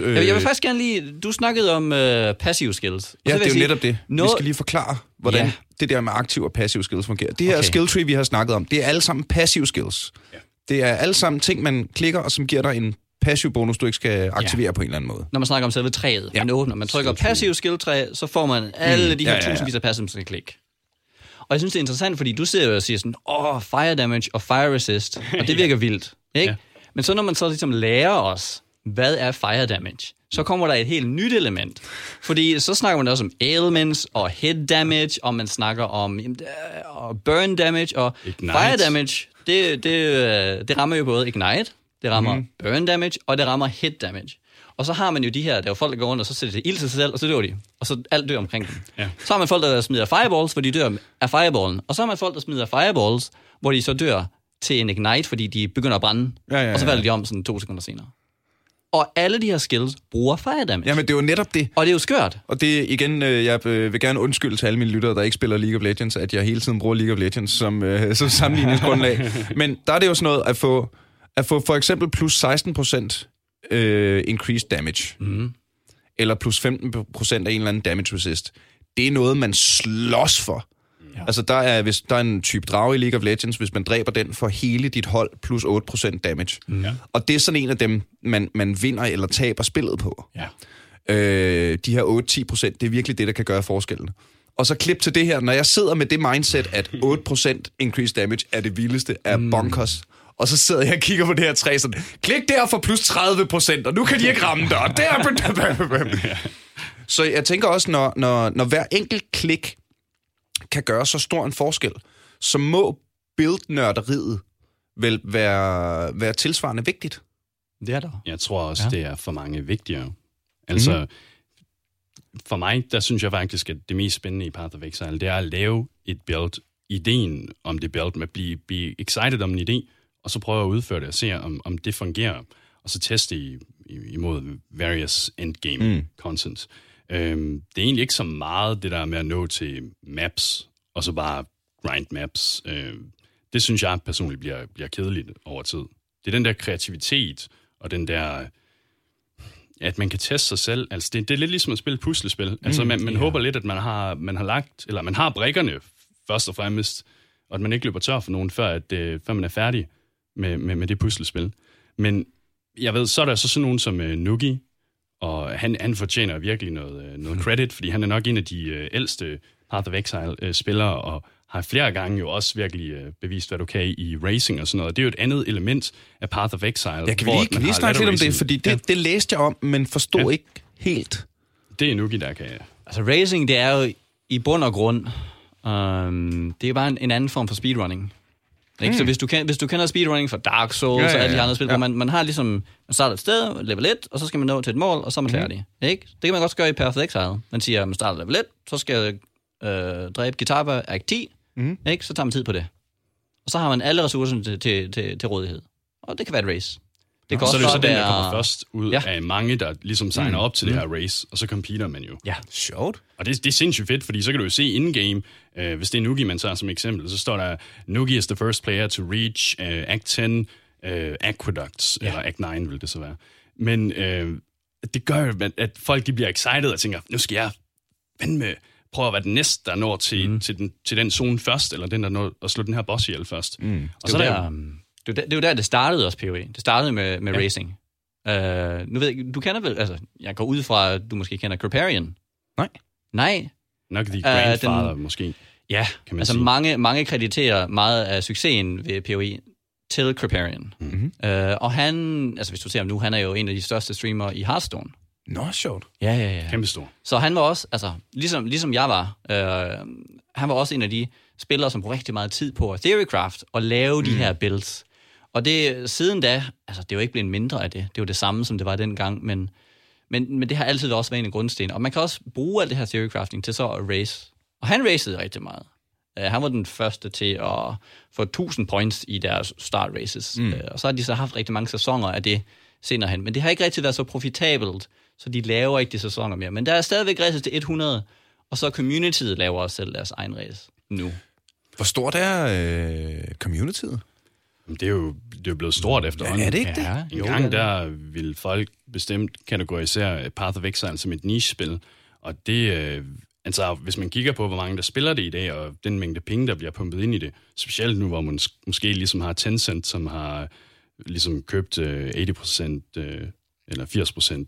øh, jeg, jeg vil faktisk gerne lige... Du snakkede om øh, passive skills. Ja, det er jo sige, netop det. Vi noget- skal lige forklare, hvordan Ja. det der med aktiv og passiv skills fungerer. Det her okay. skill tree, vi har snakket om, det er alle sammen passive skills. Ja. Det er alle sammen ting, man klikker, og som giver dig en passiv bonus, du ikke skal aktivere ja. på en eller anden måde. Når man snakker om selve træet, Ja. ja. man åbner, man trykker passiv skill træ, så får man alle de her Ja, ja, ja. tusindvis af passive skal klik. Og jeg synes, det er interessant, fordi du sidder jo og siger sådan, åh, oh, fire damage og fire resist, og det virker vildt, ikke? Ja. Men så når man så ligesom lærer os, hvad er fire damage, så kommer der et helt nyt element. Fordi så snakker man også om ailments og hit damage, og man snakker om jamen, øh, og burn damage, og Ignite. fire damage, det, det, øh, det rammer jo både ignite, det rammer mm. burn damage, og det rammer hit damage. Og så har man jo de her, der er jo folk, der går rundt, og så sætter det ild til sig selv, og så dør de. Og så alt dør omkring dem. Ja. Så har man folk, der smider fireballs, for de dør af fireballen. Og så har man folk, der smider fireballs, hvor de så dør til en ignite, fordi de begynder at brænde. Ja, ja, Og så ja. falder de om sådan to sekunder senere. Og alle de her skills bruger fire damage. Jamen, det er jo netop det. Og det er jo skørt. Og det igen, øh, jeg øh, vil gerne undskylde til alle mine lyttere, der ikke spiller League of Legends, at jeg hele tiden bruger League of Legends som, øh, som sammenligningsgrundlag. Men der er det jo sådan noget at få, at få for eksempel plus 16% øh, increased damage, mm. eller plus 15% af en eller anden damage resist. Det er noget, man slås for. Ja. Altså, der er, hvis der er en type drage i League of Legends, hvis man dræber den for hele dit hold, plus 8% damage. Mm. Ja. Og det er sådan en af dem, man, man vinder eller taber spillet på. ja. Øh, de her 8-10 procent, det er virkelig det, der kan gøre forskellen. Og så klip til det her, når jeg sidder med det mindset, at 8% increased damage er det vildeste af mm. bonkers, og så sidder jeg og kigger på det her træ sådan, klik der for plus 30 procent, og nu kan de ikke ramme dig, og der... Så jeg tænker også, når, når, når hver enkelt klik kan gøre så stor en forskel, så må build-nørderiet vel være, være tilsvarende vigtigt. Det er der. Jeg tror også, Ja. det er for mange vigtigere. Altså, mm. for mig, der synes jeg faktisk, at det mest spændende i Path of Exile, det er at lave et build, ideen om det build, med at blive, blive excited om en idé, og så prøve at udføre det og se, om, om det fungerer, og så teste i, i, imod various endgame mm. content. Øhm, det er egentlig ikke så meget det der med at nå til maps, og så bare grind maps. Øhm, det synes jeg personligt bliver, bliver kedeligt over tid. Det er den der kreativitet, og den der at man kan teste sig selv. Altså, det, det er lidt ligesom at spille et puslespil. Altså, man, man håber lidt, at man har, man har lagt, eller man har brikkerne først og fremmest, og at man ikke løber tør for nogen, før, at, øh, før man er færdig med, med, med det puslespil. Men jeg ved, så er der så sådan nogen som øh, Nugi, og han, han fortjener virkelig noget, øh, noget credit, fordi han er nok en af de øh, ældste Path of Exile-spillere, og har flere gange jo også virkelig øh, bevist, hvad du kan i racing og sådan noget. Det er jo et andet element af Path of Exile. Ja, kan vi hvor lige, kan lige snakke lidt om det, fordi det, Ja, det læste jeg om, men forstod Ja. ikke helt. det er Nugi, der kan... Altså racing, det er jo i bund og grund, um, det er bare en, en anden form for speedrunning. Ikke? Mm. Så hvis du, kan, hvis du kender speedrunning fra Dark Souls Ja, ja, ja, og alle de andre spil, Ja. hvor man, man har ligesom, man starter et sted, level 1, og så skal man nå til et mål, og så er man færdig. Ikke? Det kan man også gøre i Path of Exile. Man siger, at man starter level 1, så skal jeg øh, dræbe Guitar Act 10, mm. ikke? så tager man tid på det. Og så har man alle ressourcerne til, til, til, til rådighed. Og det kan være et race. Det kan Så er det jo så den, der kommer først ud Ja. af mange, der ligesom signer op til det her race, og så competer man jo. Ja. Sjovt. Og det, det er sindssygt fedt, fordi så kan du jo se in-game, øh, hvis det er Nugi, man tager som eksempel, så står der, Nugi is the first player to reach uh, Act 10 uh, Aqueducts, ja. eller Act 9 vil det så være. Men øh, det gør jo, at, at folk de bliver excited og tænker, nu skal jeg fandme prøve at være den næste, der når til, mm. til, den, til den zone først, eller den, der når at slå den her boss ihjel først. Mm. Og Det så er, er der, der, um, det, er jo der, det er der, det startede også, PoE. Det startede med, med Ja. racing. Uh, nu ved jeg, du kender vel, altså, jeg går ud fra, at du måske kender Creparian. Nej. Nej, nok de den- grandfather den, måske. ja. Kan man altså sige. mange, mange krediterer meget af succesen ved PoE til Creparian. Mm-hmm. Uh, og han, altså hvis du ser ham nu, han er jo en af de største streamere i Hearthstone. Nå, sjovt. Ja, ja, ja. Kæmpe stor. Så han var også, altså, ligesom, ligesom jeg var, øh, han var også en af de spillere, som brugte rigtig meget tid på at theorycraft og lave mm. de her builds. Og det, siden da, altså, det er jo ikke blevet mindre af det. Det er jo det samme, som det var dengang, men, men, men det har altid også været en grundsten. Og man kan også bruge alt det her theorycrafting til så at race. Og han racede rigtig meget. Uh, han var den første til at få 1000 points i deres start races. Mm. Uh, og så har de så haft rigtig mange sæsoner af det senere hen. Men det har ikke rigtig været så profitabelt, så de laver ikke de sæsoner mere. Men der er stadigvæk races til 100, og så communityet laver også selv deres egen race nu. Hvor stort er øh, communityet? Det er jo, det er blevet stort efterhånden. er det ikke det? Ja, En jo, gang er der ville folk bestemt kategorisere Path of Exile som et niche-spil, og det, øh, altså hvis man kigger på, hvor mange der spiller det i dag, og den mængde penge, der bliver pumpet ind i det, specielt nu, hvor man sk- måske ligesom har Tencent, som har ligesom købt øh, 80% øh, eller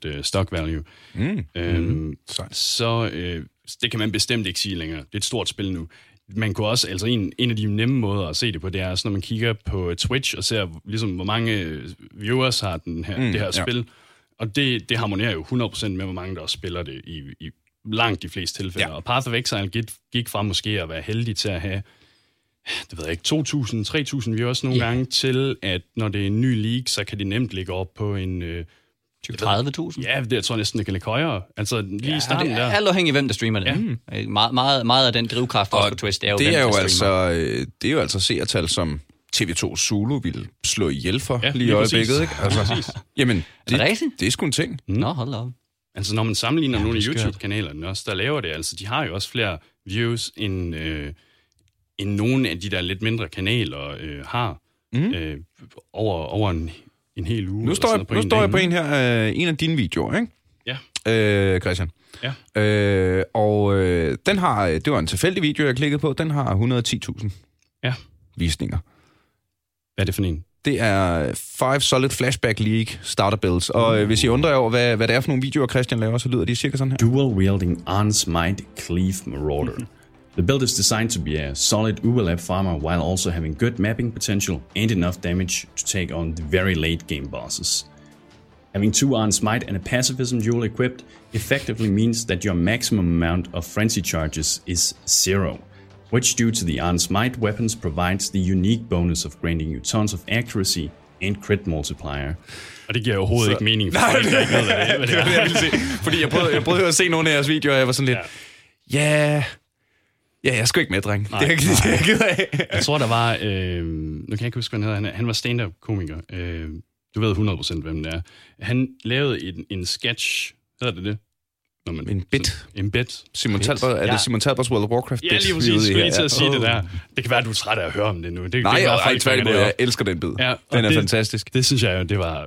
80% øh, stock value, Mm. øhm, Sejt. så øh, det kan man bestemt ikke sige længere. Det er et stort spil nu. Man kunne også, altså en, en af de nemme måder at se det på, det er også, når man kigger på Twitch og ser, ligesom, hvor mange øh, viewers har den her, mm, det her ja. spil. Og det, det harmonerer jo 100% med, hvor mange der også spiller det i, i langt de fleste tilfælde. Ja. Og Path of Exile gik, gik fra måske at være heldig til at have det ved jeg ikke, 2.000, 3.000 viewers nogle Ja. gange, til at når det er en ny league, så kan det nemt ligge op på en... Øh, 30.000? ja, det jeg tror næsten, det kan ligge højere. Altså lige ja, i Og starten det der. er alt afhængig af, hvem der streamer det. Ja. Ja. Meget, meget, meget af den drivkraft også på Twitch, det er jo, det hvem, er jo der altså, streamer. øh, det er jo altså seertal, som TV2 Zulu ville slå ihjel for Ja, lige i øjeblikket, ikke? Altså, jamen, Er det, det rigtigt? det er sgu en ting. Nå, hold op. Altså, når man sammenligner ja, nogle af det er. YouTube-kanalerne også, der laver det, altså, de har jo også flere views, end, øh, end nogle af de der lidt mindre kanaler øh, har mm. øh, over, over en, en hel uge. Nu står jeg, på nu en står jeg på en her, øh, en af dine videoer, ikke? Ja, Øh, Christian. ja. Øh, og øh, den har, det var en tilfældig video, jeg klikkede på, den har 110.000 Ja. visninger. Hvad er det for en? Det er Five Solid Flashback League starter builds. Og øh, hvis I undrer over, hvad, hvad det er for nogle videoer, Christian laver, så lyder de cirka sådan her. Dual wielding Arn Smite Cleave Marauder. the build is designed to be a solid Uwelab farmer while also having good mapping potential and enough damage to take on the very late game bosses. Having two Arn Smite and a pacifism dual equipped effectively means that your maximum amount of frenzy charges is zero, which due to the Arn Smite weapons provides the unique bonus of granting you tons of accuracy and crit multiplier. Og det giver overhovedet ikke mening for folk, der ikke ved, hvad det, hvad det det var det, er. jeg ville se. Fordi jeg prøvede, jeg prøvede at se nogle af jeres videoer, og jeg var sådan lidt, ja, jeg skal ikke med, dreng. Det er det er jeg ked af. Jeg tror, der var... Øh, nu kan jeg ikke huske, hvad han hedder. Han, er- var stand-up-komiker. Øh, du ved 100% hvem det er. Han lavede en, en sketch... Hedder det det? Når man, En bit. sådan- En bit. Simon Talbot, er Ja. det Simon Talbots World of Warcraft? Ja, bit, lige præcis. er skulle lige til at sige Ja. det der. Det kan være, at du er træt af at høre om det nu. Det, Nej, det kan være, ej, folk tværtimod, jeg elsker den bid. Ja, den er det- fantastisk. Det synes jeg jo, det var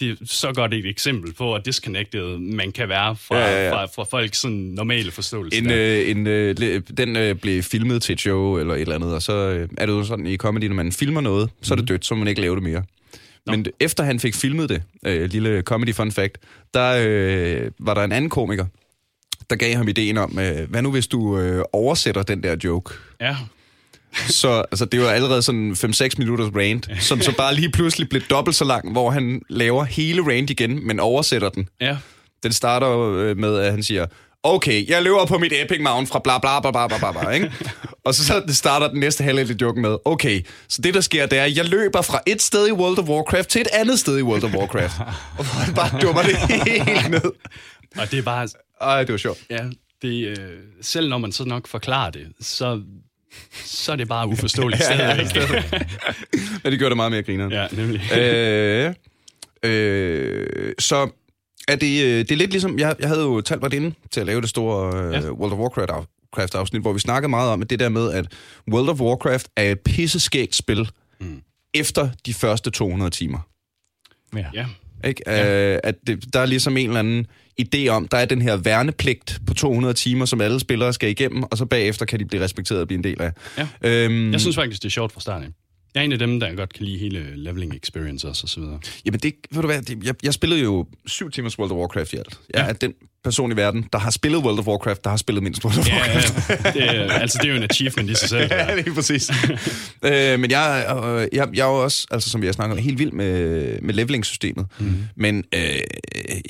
det er så godt et eksempel på, at disconnected man kan være fra, Ja, ja, ja. fra, fra folks sådan normale forståelse. En, øh, en, øh, den øh, blev filmet til et show eller et eller andet, og så øh, er det jo sådan i comedy, når man filmer noget, så er det dødt, så må man ikke lave det mere. Men efter han fik filmet det, øh, lille comedy fun fact, der øh, var der en anden komiker, der gav ham ideen om, øh, hvad nu hvis du øh, oversætter den der joke? Ja, Så altså, det var allerede sådan 5-6 minutters rant, som så bare lige pludselig blev dobbelt så lang, hvor han laver hele rant igen, men oversætter den. ja. Den starter øh, med, at han siger, okay, jeg løber på mit epic mount fra bla bla bla bla bla bla, ikke? Og så, så starter den næste halvdel af joken med, okay, så det der sker, det er, at jeg løber fra et sted i World of Warcraft til et andet sted i World of Warcraft. Og han bare dummer det helt ned. Og det er bare, Ej, det var sjovt. ja, det, øh, selv når man så nok forklarer det, så, så er det bare uforståeligt stadigvæk. Men det gør det meget mere grineren. Ja, nemlig. øh, øh, så er det, øh, det er lidt ligesom, jeg, jeg havde jo talt mig inde til at lave det store øh, Ja. World of Warcraft af- Warcraft afsnit, hvor vi snakkede meget om at det der med, at World of Warcraft er et pisseskægt spil mm. efter de første 200 timer. Ja, Ikke? Ja. Øh, at det, der er ligesom en eller anden idé om, der er den her værnepligt på 200 timer, som alle spillere skal igennem, og så bagefter kan de blive respekteret og blive en del af. Ja. Øhm, jeg synes faktisk, det er sjovt fra starten. Jeg er en af dem, der godt kan lide hele leveling experience også, og så videre. Jamen det, ved du hvad, det, jeg, jeg spillede jo syv timers World of Warcraft i alt. Jeg Ja. er den person i verden, der har spillet World of Warcraft, der har spillet mindst World of Ja, Warcraft. ja. det, altså, det er jo en achievement i sig selv. Ja, det er præcis. øh, men jeg, øh, jeg, jeg er jo også, altså som jeg snakker om, helt vild med, med leveling-systemet. Mm. Men øh,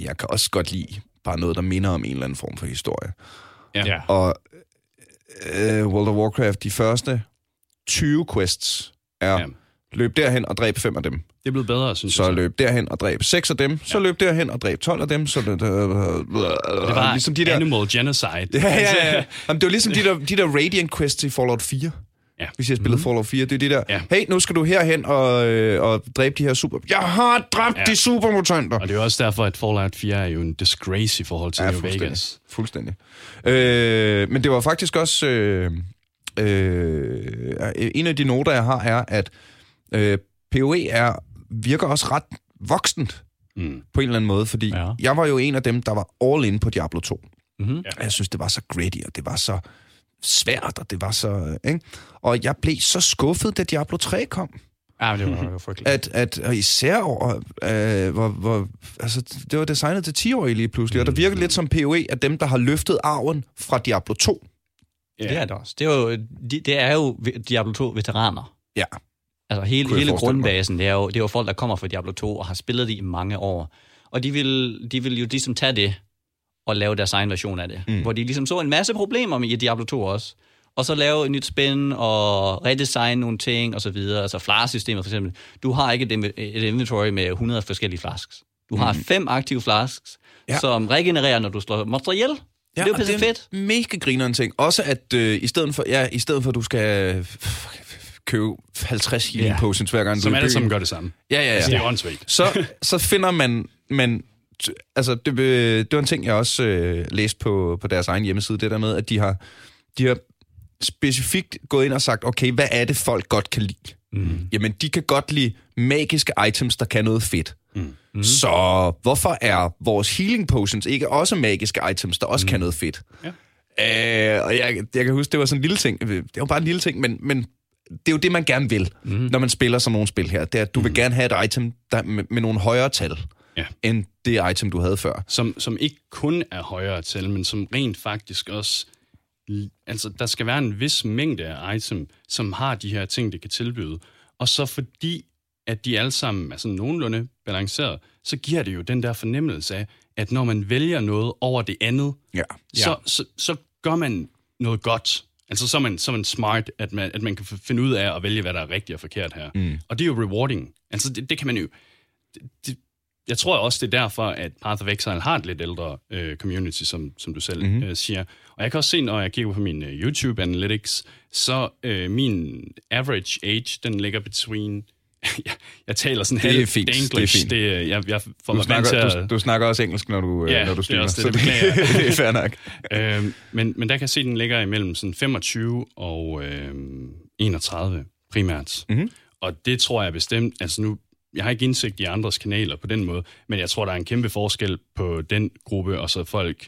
jeg kan også godt lide bare noget, der minder om en eller anden form for historie. Ja. Ja. Og øh, World of Warcraft, de første 20 quests er Ja. ja. løb derhen og dræb fem af dem. Det er blevet bedre, synes Så jeg. løb derhen og dræb seks af dem, så løb derhen og dræb 12 af dem, så det, det, Det var ligesom de der... animal genocide. Ja, ja, ja. Jamen, det var ligesom de der, de der Radiant quests i Fallout 4. Ja. Hvis jeg spillede Fallout 4, det er de der, Ja. hey, nu skal du herhen og, øh, og dræbe de her super... Jeg har dræbt Ja. ja. de supermutanter! Og det er også derfor, at Fallout 4 er jo en disgrace i forhold til Ja, New fuldstændig. Vegas. Fuldstændig. Øh, men det var faktisk også... Øh, øh, en af de noter, jeg har, er, at øh, PoE er, virker også ret voksent Mm. på en eller anden måde, fordi Ja. jeg var jo en af dem, der var all in på Diablo 2. Mm-hmm. Ja. Jeg synes, det var så gritty, og det var så svært, og det var så... Ikke? Og jeg blev så skuffet, da Diablo 3 kom. Ja, men det var, det var frygteligt. At, at og især over, øh, hvor, hvor, altså, det var designet til 10-årige lige pludselig, og der virker lidt som PoE af dem, der har løftet arven fra Diablo 2. Ja. Det er det også. Det er jo, de- det er jo Diablo 2-veteraner. Ja. Altså hele, hele mig. grundbasen, det er, jo, det er jo folk, der kommer fra Diablo 2 og har spillet det i mange år. Og de vil, de vil jo ligesom tage det og lave deres egen version af det. Mm. Hvor de ligesom så en masse problemer med i Diablo 2 også. Og så lave et nyt spin og redesigne nogle ting og så videre. Altså flaskesystemet for eksempel. Du har ikke et, et inventory med 100 forskellige flasks. Du har fem aktive flasks. Ja. som regenererer, når du slår monster ihjel. Ja, det er jo og pisse fedt. mega grineren ting. Også at øh, i, stedet for, ja, i stedet for, at du skal øh, købe 50 healing Ja. potions hver gang du Som er i alle sammen gør det samme. Ja, ja, ja. Altså, det er åndssvagt. så, så finder man, man altså det, øh, det var en ting, jeg også øh, læste på, på deres egen hjemmeside, det der med, at de har, de har specifikt gået ind og sagt, okay, hvad er det, folk godt kan lide? Mm. Jamen, de kan godt lide magiske items, der kan noget fedt. Mm. Så hvorfor er vores healing potions ikke også magiske items, der også mm. kan noget fedt? Ja. Øh, og jeg, jeg kan huske, det var sådan en lille ting. Det var bare en lille ting, men, men det er jo det, man gerne vil, mm. når man spiller sådan nogle spil her. Det er, at du mm. vil gerne have et item der, med, med nogle højere tal, Ja. end det item, du havde før. Som, som ikke kun er højere til, men som rent faktisk også... Altså, der skal være en vis mængde af item, som har de her ting, det kan tilbyde. Og så fordi, at de alle sammen er sådan nogenlunde balanceret, så giver det jo den der fornemmelse af, at når man vælger noget over det andet, Ja. så, så, så gør man noget godt. Altså så er man, så er man smart, at man, at man kan finde ud af at vælge, hvad der er rigtigt og forkert her. Mm. Og det er jo rewarding. Altså det, det kan man jo... Det, det, jeg tror også, det er derfor, at Path of Exile har et lidt ældre øh, community, som, som du selv mm-hmm. øh, siger. Og jeg kan også se, når jeg kigger på min øh, YouTube Analytics, så øh, min average age, den ligger between... jeg, jeg taler sådan Det er fint, det er fint. Det, øh, jeg, jeg får Du vant til snakker, at... du, du snakker også engelsk, når du, Ja, øh, når du det er streamer. også det, så det det er fair nok. Øhm, men, men der kan jeg se, at den ligger imellem sådan 25 og øhm, 31 primært. Mhm. Mm-hmm. Og det tror jeg bestemt, altså nu, jeg har ikke indsigt i andres kanaler på den måde, men jeg tror, der er en kæmpe forskel på den gruppe, og så folk,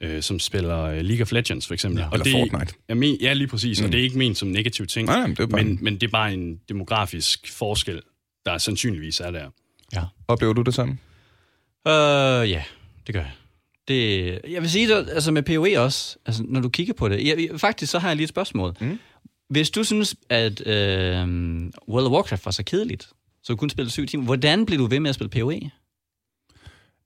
øh, som spiller øh, League of Legends, for eksempel. Ja, eller det, Fortnite. Jeg men, ja, lige præcis, mm. og det er ikke ment som en negativ ting, Nej, nej, men det er bare- men, men det er bare en demografisk forskel, der sandsynligvis er der. Ja. Oplever du det samme? Øh, ja, det gør jeg. Det, jeg vil sige, det, altså med PoE også, altså når du kigger på det, jeg, faktisk så har jeg lige et spørgsmål. Mm. Hvis du synes, at øh, World of Warcraft var så kedeligt, så du kun spille syv timer, hvordan blev du ved med at spille PoE?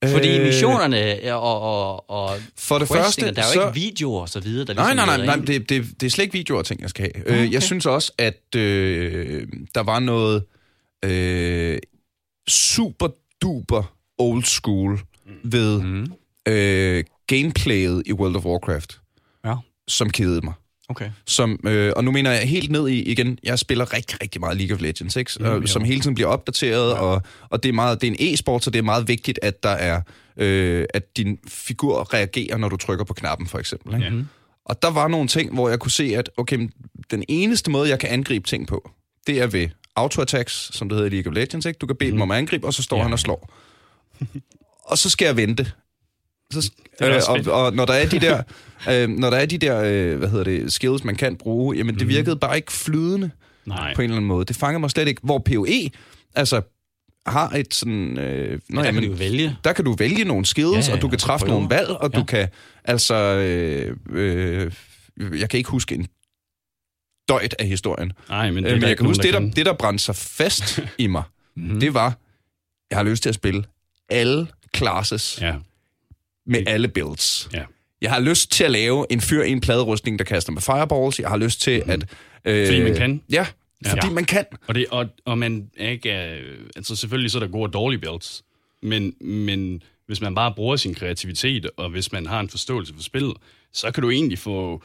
Fordi Øh, missionerne og, og, og For det første, der er jo så- ikke videoer og så videre, der Nej, ligesom nej, nej, nej ind. det, det, det er slet ikke videoer, ting, jeg skal have. Okay. okay. Jeg synes også, at øh, der var noget øh, super duper old school ved Mm. øh, gameplayet i World of Warcraft, Ja, som kedede mig. Okay. Som, øh, og nu mener jeg helt ned i, igen, jeg spiller rigtig, rigtig meget League of Legends, ikke? Mm, Øh, som hele tiden bliver opdateret, ja. og, og det, er meget, det er en e-sport, så det er meget vigtigt, at der er, øh, at din figur reagerer, når du trykker på knappen, for eksempel. Ikke? Ja. Og der var nogle ting, hvor jeg kunne se, at okay, den eneste måde, jeg kan angribe ting på, det er ved auto-attacks, som det hedder i League of Legends. Ikke? Du kan bede mm. dem om at angribe, og så står ja. han og slår. og så skal jeg vente. Så, er øh, og, og når der er de der, øh, når der er de der øh, hvad hedder det, skills, man kan bruge, jamen det virkede bare ikke flydende Nej. på en eller anden måde. Det fangede mig slet ikke. Hvor PoE, altså har et sådan... Øh, nå, Der kan jamen, du vælge. der kan du vælge nogle skills, Ja, ja, ja, ja, og du kan træffe prøve. nogle valg, og ja. Ja. du kan altså... Øh, øh, jeg kan ikke huske en døjt af historien. Nej, men Det det er men der jeg kan huske, det der, det der brændte sig fast i mig, Mhm. det var, jeg har lyst til at spille alle classes Ja, med alle builds. ja. Jeg har lyst til at lave en fyr i en pladerustning, der kaster med fireballs. Jeg har lyst til at... Øh, Fordi man kan. Ja, fordi Ja. man kan. Og, det, og, og man er ikke... Øh, altså selvfølgelig så er der gode og dårlige builds, men, men hvis man bare bruger sin kreativitet, og hvis man har en forståelse for spillet, så kan du egentlig få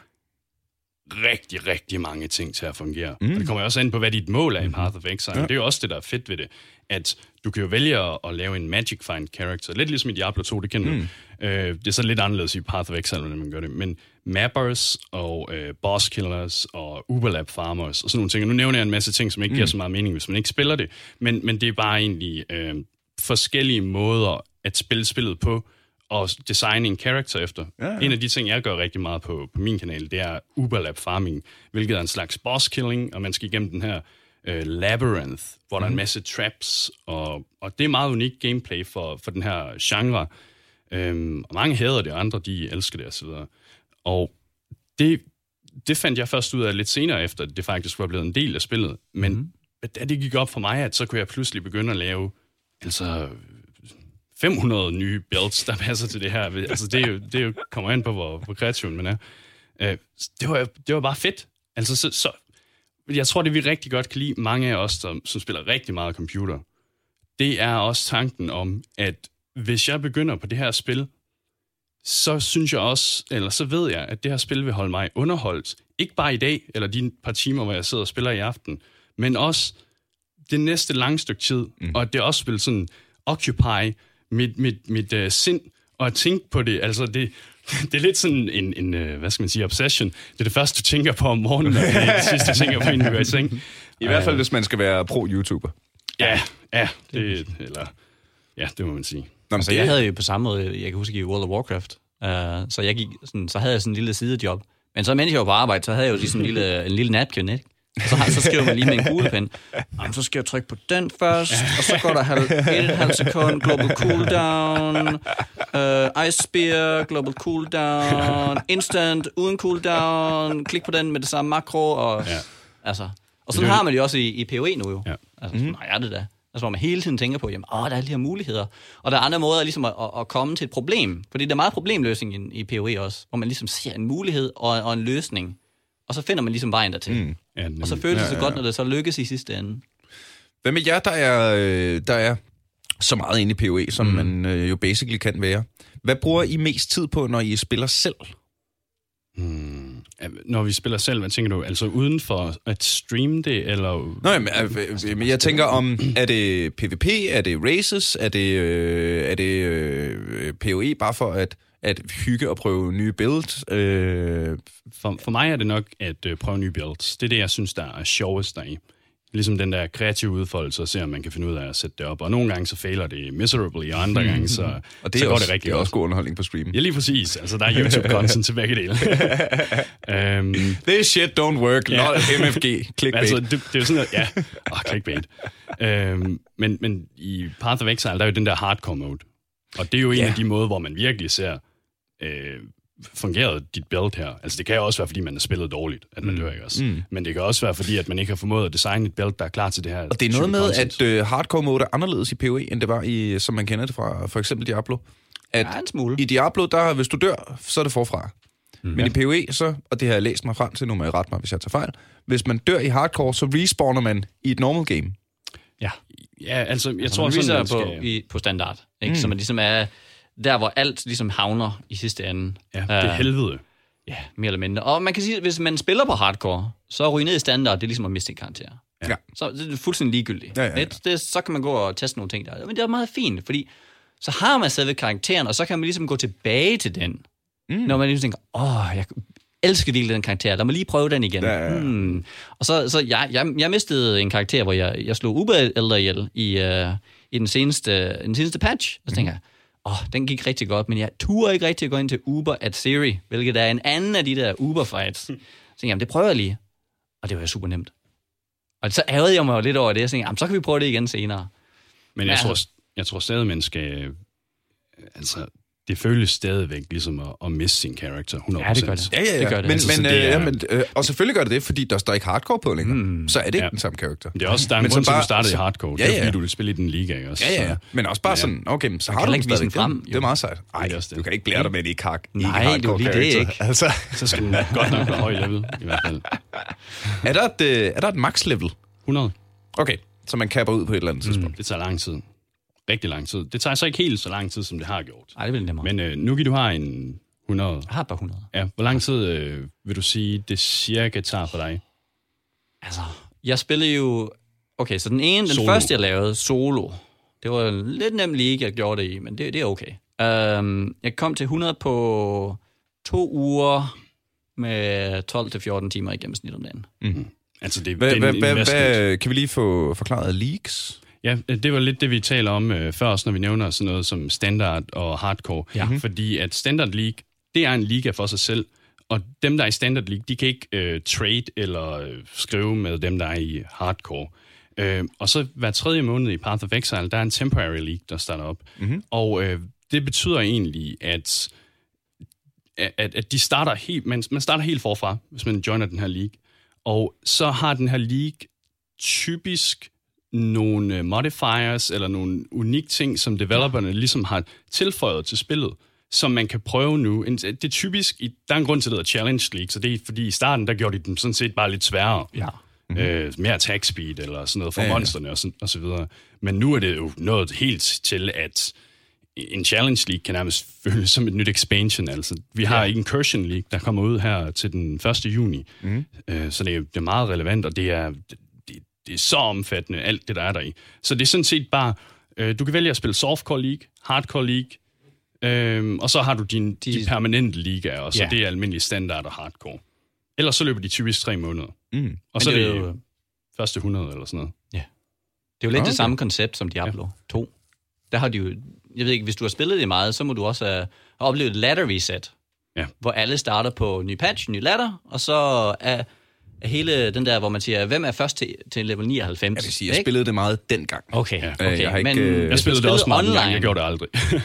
rigtig, rigtig mange ting til at fungere. Mm. Og det kommer jo også an på, hvad dit mål er i Path of Exile. Ja. Det er jo også det, der er fedt ved det, at du kan jo vælge at, at lave en Magic Find character, lidt ligesom i Diablo 2, det kender mm. du. Øh, det er så lidt anderledes i Path of Exile, hvordan man gør det. Men mappers og øh, boss killers og Uberlap farmers og sådan nogle ting. Og nu nævner jeg en masse ting, som ikke mm. giver så meget mening, hvis man ikke spiller det. Men, men det er bare egentlig øh, forskellige måder at spille spillet på, og designe en karakter efter. Ja, ja. En af de ting, jeg gør rigtig meget på, på min kanal, det er Uberlap farming, hvilket er en slags boss killing, og man skal igennem den her øh, labyrinth, hvor mm. der er en masse traps, og, og det er meget unik gameplay for, for den her genre. Øhm, og mange hader det, og andre de elsker det osv. Og det, det fandt jeg først ud af lidt senere efter, at det faktisk var blevet en del af spillet. Men mm. da det gik op for mig, at så kunne jeg pludselig begynde at lave altså 500 nye builds, der passer til det her. Altså, det, er jo, det er jo, kommer an på, hvor, hvor kreativ man er. Øh, det, var, det var bare fedt. Altså, så, så, jeg tror, det vi rigtig godt kan lide, mange af os, som, som spiller rigtig meget computer, det er også tanken om, at hvis jeg begynder på det her spil, så synes jeg også, eller så ved jeg, at det her spil vil holde mig underholdt. Ikke bare i dag, eller de par timer, hvor jeg sidder og spiller i aften, men også det næste lange stykke tid, mm. og at det også vil sådan occupy mit, mit, mit uh, sind, og at tænke på det, altså det, det er lidt sådan en, en uh, hvad skal man sige, obsession. Det er det første, du tænker på om morgenen, og det er det sidste, du tænker på, inden du går i seng. I hvert fald, hvis man skal være pro-YouTuber. Ja, ja, det, eller, ja, det må man sige. Nå, Altså, jeg havde jo på samme måde, jeg kan huske i World of Warcraft, uh, så, jeg gik sådan, så havde jeg sådan en lille sidejob. Men så mens jeg var på arbejde, så havde jeg jo lige sådan en lille, en lille napkin, ikke? Og så, har- så skriver man lige med en kuglepen. Jamen, så skal jeg trykke på den først, og så går der halv, et, halvt sekund, global cooldown, uh, ice spear, global cooldown, instant, uden cooldown, klik på den med det samme makro, og Ja. altså... Og sådan har man det jo også i, i PoE nu jo. Ja. Altså, sådan er det da. Altså, hvor man hele tiden tænker på, jamen, åh, der er de her muligheder. Og der er andre måder ligesom at, at, at komme til et problem. Fordi der er meget problemløsning i, i PoE også, hvor man ligesom ser en mulighed og, og en løsning. Og så finder man ligesom vejen dertil. Mm. Ja, Og så føles det så godt, når det så lykkes i sidste ende. Hvad med jer, der er, øh, der er så meget inde i PoE, som mm. man øh, jo basically kan være? Hvad bruger I mest tid på, når I spiller selv? Ja, Når vi spiller selv, hvad tænker du? Altså uden for at streame det, eller... Nå, jamen, øh, øh, men jeg tænker om, er det PvP, er det races, er det, øh, er det øh, PoE bare for at, at hygge og prøve nye builds? Øh, For, for mig er det nok at øh, prøve nye builds. Det er det, jeg synes, der er sjovest deri. ligesom den der kreative udfoldelse, og se, om man kan finde ud af at sætte det op. Og nogle gange så fejler det miserably, og andre gange så, Og det så går også, det rigtig det er også god underholdning på stream. Ja, lige præcis. Altså, der er YouTube-content til begge dele. øhm, This shit don't work, Ja. not MFG. Clickbait. altså, det, det er jo sådan noget, ja, oh, clickbait. øhm, men, men i Path of Exile, der er jo den der hardcore mode. Og det er jo en Ja. af de måder, hvor man virkelig ser, øh, fungerede dit build her. Altså, det kan jo også være, fordi man har spillet dårligt, at man mm. dør, ikke også? Mm. Men det kan også være, fordi at man ikke har formået at designe et build, der er klar til det her. Og det er noget med, content. at øh, hardcore mode er anderledes i PoE, end det var i, som man kender det fra for eksempel Diablo. At Ja, en smule. i Diablo, der hvis du dør, så er det forfra. Mm. Men i PoE, så, og det har jeg læst mig frem til, nu må jeg rette mig, hvis jeg tager fejl, hvis man dør i hardcore, så respawner man i et normal game. Ja. Ja, altså, jeg Jeg tror tror sådan, sådan, man på, skal... i, på standard. Ikke? Mm. Så man ligesom er der, hvor alt ligesom havner i sidste ende. Ja, det er Øh, helvede. Ja, mere eller mindre. Og man kan sige, at hvis man spiller på hardcore, så ryge ned i standard, det er ligesom at miste en karakter. Ja. Så det er fuldstændig ligegyldigt. Ja, ja, ja. Det, det, så kan man gå og teste nogle ting der. Men det er meget fint, fordi så har man selve karakteren, og så kan man ligesom gå tilbage til den. Mm. Når man ligesom tænker, åh, jeg elsker virkelig den karakter, lad mig lige prøve den igen. Ja, ja, ja. Hmm. Og så, så jeg, jeg, jeg mistede en karakter, hvor jeg, jeg slog Uber Elder ihjel i, uh, i den seneste, den seneste patch. Og så tænker jeg, åh, den gik rigtig godt, men jeg turde ikke rigtig gå ind til Uber at Siri, hvilket er en anden af de der Uber-fights. Så tænkte jeg, det prøver jeg lige. Og det var jo super nemt. Og så ærgede jeg mig jo lidt over det, og så tænkte jeg, jamen, så kan vi prøve det igen senere. Men jeg, Ja. tror, jeg tror stadig, man skal... Altså, det føles stadigvæk ligesom at, at miste sin karakter 100%. Ja, det gør det. Ja, ja, ja. Det gør det. Men, Altså, så men, det øh, er- ja, men, øh, og selvfølgelig gør det det, fordi der står ikke hardcore på længere. Mm. Så er det ikke Ja. den samme karakter. Det er også, der er en Men grund så til, at du startede i hardcore. Ja, Det er, ja. fordi du vil spille i den liga, ikke også? Ja, ja, ja. Men også bare Ja. sådan, okay, så har du ikke vise den frem, Det er meget sejt. Det Ej, også det. du kan ikke blære dig med det i kak. i Nej, hardcore det er lige det, ikke? Altså, Så skal den godt nok være høj level, i hvert fald. er der et, øh, er der et max level? 100. Okay, så man kapper ud på et eller andet tidspunkt. Det tager lang tid. Rigtig lang tid. Det tager så ikke helt så lang tid, som det har gjort. Nej, det bliver nemmere. Men, Men øh, nu kan du har en 100. jeg har bare 100. Ja, hvor lang tid øh, vil du sige, det cirka tager for dig? Altså, jeg spillede jo... Okay, så den ene, den Solo. første, jeg lavede, solo, det var en lidt nem league, jeg gjorde det i, men det, det er okay. Um, jeg kom til 100 på to uger med 12-14 timer i gennemsnit om dagen. Altså, det, Hvad, det er hvad, investment. hvad, kan vi lige få forklaret leaks? Ja, det var lidt det, vi taler om øh, før, også når vi nævner sådan noget som standard og hardcore. Ja. Fordi at standard league, det er en liga for sig selv, og dem, der er i standard league, de kan ikke øh, trade eller øh, skrive med dem, der er i hardcore. Øh, og så hver tredje måned i Path of Exile, der er en temporary league, der starter op. Mm-hmm. Og øh, det betyder egentlig, at at, at de starter helt, man, man starter helt forfra, hvis man joiner den her league. Og så har den her league typisk nogle øh, modifiers eller nogle unikke ting, som developerne ligesom har tilføjet til spillet, som man kan prøve nu. En- Det er typisk, der er en grund til, at det hedder Challenge League, så det er fordi i starten, der gjorde de dem sådan set bare lidt sværere. Ja. Mm-hmm. Øh, mere attack speed eller sådan noget for Ja, ja, monsterne og, sådan, og så videre. Men nu er det jo nået helt til, at en Challenge League kan nærmest føles som et nyt expansion. Altså, vi har ja. Incursion League, der kommer ud her til den 1. juni. Mm. Øh, så det er, det er meget relevant, og det er, det, er så omfattende, alt det, der er der i. Så det er sådan set bare, øh, du kan vælge at spille Softcore League, Hardcore League, øh, og så har du din, de, de permanente ligaer, og så Ja. det er almindelig standard og hardcore. Ellers så løber de typisk tre måneder. Mm. Og så er det er det jo- første 100 eller sådan noget. Det er jo lidt okay. Det samme koncept som Diablo ja. 2. Der har de jo, jeg ved ikke, hvis du har spillet det meget, så må du også have oplevet et ladder reset, Ja. hvor alle starter på ny patch, ny ladder, og så er hele den der, hvor man siger, hvem er først til, til level 99? Jeg vil sige, jeg ikke? spillede det meget dengang. Okay, okay. Jeg har ikke, men øh, Jeg spillede det også mange online, gange, jeg gjorde det aldrig.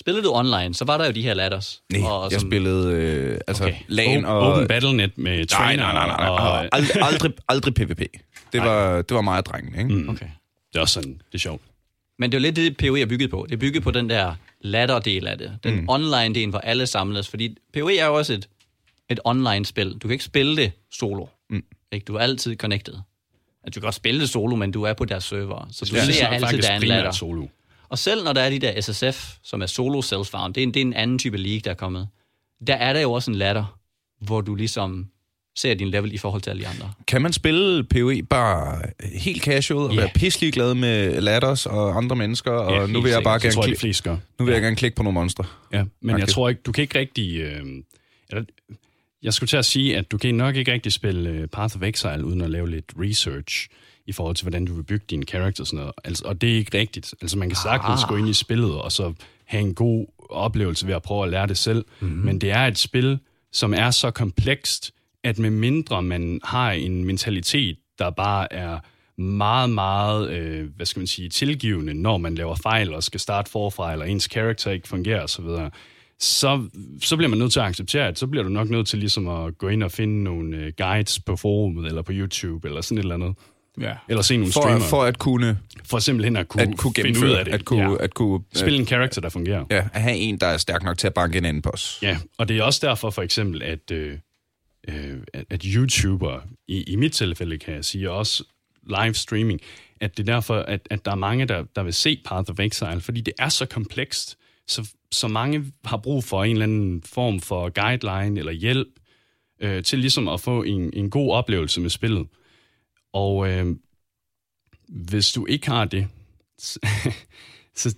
Spillede du online, så var der jo de her ladders. Nej, og jeg som- spillede øh, altså Okay. LAN og... Open Battle.net med Nej, trainer. nej, nej, nej. Og, Og, aldrig, aldrig, aldrig PvP. Det var, det var meget drengene, ikke? Mm. Okay. det er også sådan, det er sjovt. Men det er jo lidt det, PoE er bygget på. Det er bygget på den der ladder-del af det. Den mm. online-del, hvor alle samles. Fordi PoE er jo også et, et online-spil. Du kan ikke spille det solo. Mm. Ikke? Du er altid connected. Altså, du kan godt spille det solo, men du er på deres server. Så du Ja, ser er altid, der er en primært ladder. solo. Og selv når der er de der SSF, som er solo self-found, det er, en, det er en anden type league, der er kommet. Der er der jo også en ladder, hvor du ligesom ser din level i forhold til alle de andre. Kan man spille PoE bare helt casual og Ja. være pisselig glad med ladders og andre mennesker, og Ja, nu vil jeg bare gerne jeg, gør. nu vil jeg gerne klikke på nogle monstre. Ja, men jeg Okay. tror ikke, du kan ikke rigtig... Øh, jeg skulle til at sige, at du kan nok ikke rigtig spille øh, Path of Exile uden at lave lidt research i forhold til, hvordan du vil bygge dine characters og sådan noget. Altså, og det er ikke rigtigt. Altså, man kan sagtens ah. gå ind i spillet, og så have en god oplevelse ved at prøve at lære det selv. Mm-hmm. Men det er et spil, som er så komplekst, at med mindre man har en mentalitet, der bare er meget, meget, øh, hvad skal man sige, tilgivende, når man laver fejl og skal starte forfra, eller ens karakter ikke fungerer osv., så, så bliver man nødt til at acceptere, at så bliver du nok nødt til ligesom at gå ind og finde nogle øh, guides på forumet, eller på YouTube, eller sådan et eller andet. Ja. Eller se nogle For, streamer. for at kunne, For simpelthen at kunne, at kunne finde ud af det. at kunne, ja. at kunne Spille en karakter, der fungerer. ja, at have en, der er stærk nok til at banke en anden boss. Ja, og det er også derfor for eksempel, at, øh, øh, at, at YouTuber, i, i mit tilfælde kan jeg sige, og også live streaming, at det er derfor, at, at der er mange, der, der vil se Path of Exile, fordi det er så komplekst, så, så mange har brug for en eller anden form for guideline eller hjælp øh, til ligesom at få en, en god oplevelse med spillet. Og øh, hvis du ikke har det, så, så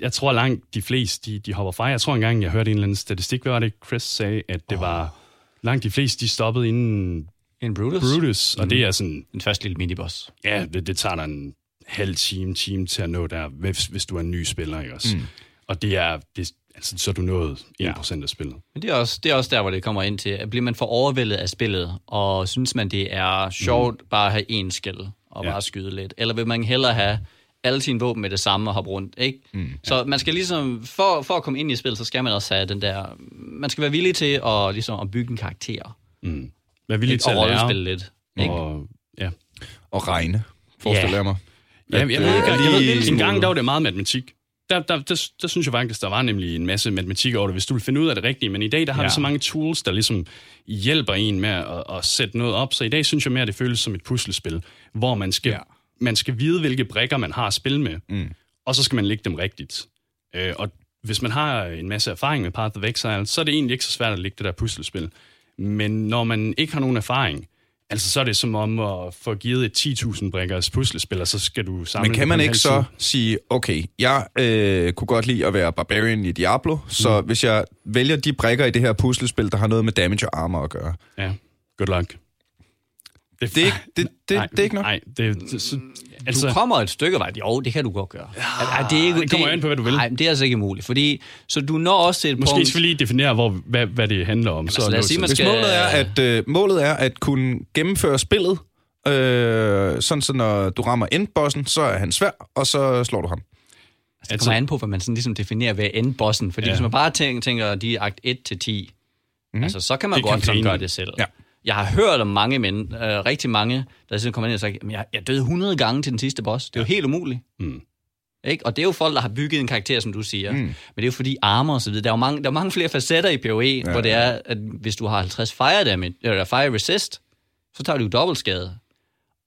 jeg tror langt de fleste, de, de hopper fra. Jeg tror engang, jeg hørte en eller anden statistik, hvad var det, Chris sagde, at det oh. var langt de fleste, de stoppede inden En Brutus. Brutus, og det er sådan, Den første lille miniboss. ja, det, det tager dig en halv time, time til at nå der, hvis, hvis du er en ny spiller, ikke også? Mm. Og det er, det, altså, så er du nået 1% ja. af spillet. Men det er, også, det er også der, hvor det kommer ind til. At bliver man for overvældet af spillet, og synes man, det er sjovt mm. bare at have én skæld og Ja. bare skyde lidt? Eller vil man hellere have alle sine våben med det samme og hoppe rundt, ikke? Mm. Så man skal ligesom, for, for at komme ind i spillet, så skal man også have den der, man skal være villig til at, ligesom, at bygge en karakter. Mm. Vær villig Ikke? til Og at lære. lidt. Ikke? Og, ja. Og regne, forestiller Ja. jeg mig. Ja, jeg, jeg, ved ikke, øh, jeg, jeg lige- ved, en gang der var det meget matematik. Der, der, der, der synes jeg faktisk, der var nemlig en masse matematik over det, hvis du vil finde ud af det rigtige. Men i dag, der har Ja. vi så mange tools, der ligesom hjælper en med at, at sætte noget op. Så i dag synes jeg mere, at det føles som et puslespil, hvor man skal, ja. Man skal vide, hvilke brækker man har at spille med. Mm. Og så skal man lægge dem rigtigt. Øh, og hvis man har en masse erfaring med Path of Exile, så er det egentlig ikke så svært at lægge det der puslespil. Men når man ikke har nogen erfaring, altså så er det som om at få givet et 10.000 brækkers puslespil, og så skal du samle Men kan man ikke så sige, okay, jeg øh, kunne godt lide at være barbarian i Diablo, så Mm. hvis jeg vælger de brækker i det her puslespil, der har noget med damage og armor at gøre, Ja, good luck. Det er ikke, det, det, nej, det er ikke nok? Nej, det, det, så, Du altså, kommer et stykke vej. Jo, det kan du godt gøre. Ja, det, er ikke, det kommer an på, hvad du vil. Nej, men det er altså ikke muligt. Fordi, så du når også til et måske punkt... skal vi lige definere, hvor, hvad, hvad det handler om. altså, lad os sige, man Hvis skal- målet er, at, øh, målet er at kunne gennemføre spillet, øh, sådan så når du rammer endbossen, så er han svær, og så slår du ham. Det kommer an på, hvad man sådan ligesom definerer ved endbossen. Fordi Ja. hvis man bare tænker, tænker de er akt 1-10, mm. altså, så kan man Det godt sådan gøre det selv. Ja. Jeg har hørt om mange mænd, øh, rigtig mange, der sådan kommer ind og siger, at jeg, jeg døde 100 gange til den sidste boss. Det er jo helt umuligt. Mm. Ikke? Og det er jo folk, der har bygget en karakter, som du siger. Mm. Men det er jo fordi armor og så videre. Der er jo mange, der er mange flere facetter i PoE, ja, hvor det er, at hvis du har 50 fire damage, eller fire resist, så tager du jo dobbeltskade.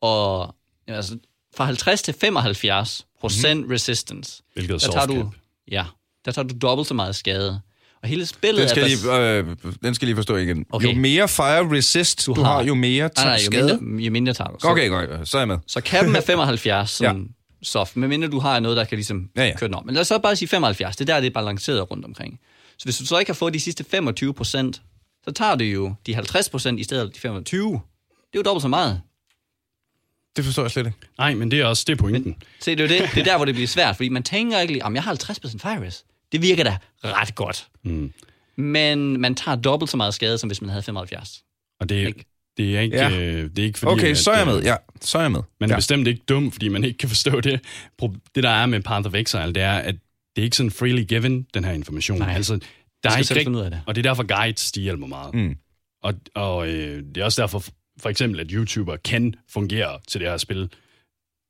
Og altså, fra 50 til 75 procent mm-hmm. resistance. Hvilket er der tager du, ja, der tager du dobbelt så meget skade. Og hele spillet Den skal, er... bas- lige, øh, den skal lige forstå igen. Okay. Jo mere fire resist du, du har, har, jo mere nej, nej, jo skade. mindre, jo mindre tager du. Så, Okay, godt, så er jeg med. så kappen er 75, sådan ja. soft, medmindre du har noget, der kan ligesom Ja, ja, køre den om. Men lad os så bare sige 75, det er der, det er balanceret rundt omkring. Så hvis du så ikke har fået de sidste 25 procent, så tager du jo de 50 procent i stedet for de 25. Det er jo dobbelt så meget. Det forstår jeg slet ikke. Nej, men det er også det er pointen. Se, det er jo det. Det er der, hvor det bliver svært, fordi man tænker ikke lige, om jeg har 50 procent fire res. Det virker da ret godt. Mm. Men man tager dobbelt så meget skade, som hvis man havde 75. Og det, er- Ikke? det er ikke, Ja. øh, det er ikke fordi, Okay, at, så er jeg øh, med. Ja, så er jeg med. Man er ja. bestemt ikke dum, fordi man ikke kan forstå det. Det, der er med Path of Exile, det er, at det er ikke sådan freely given, den her information. Nej. Altså, der skal er ikke selv rigt- finde ud af det. Og det er derfor guides, de hjælper meget. Mm. Og, og øh, det er også derfor, for eksempel, at YouTuber kan fungere til det her spil,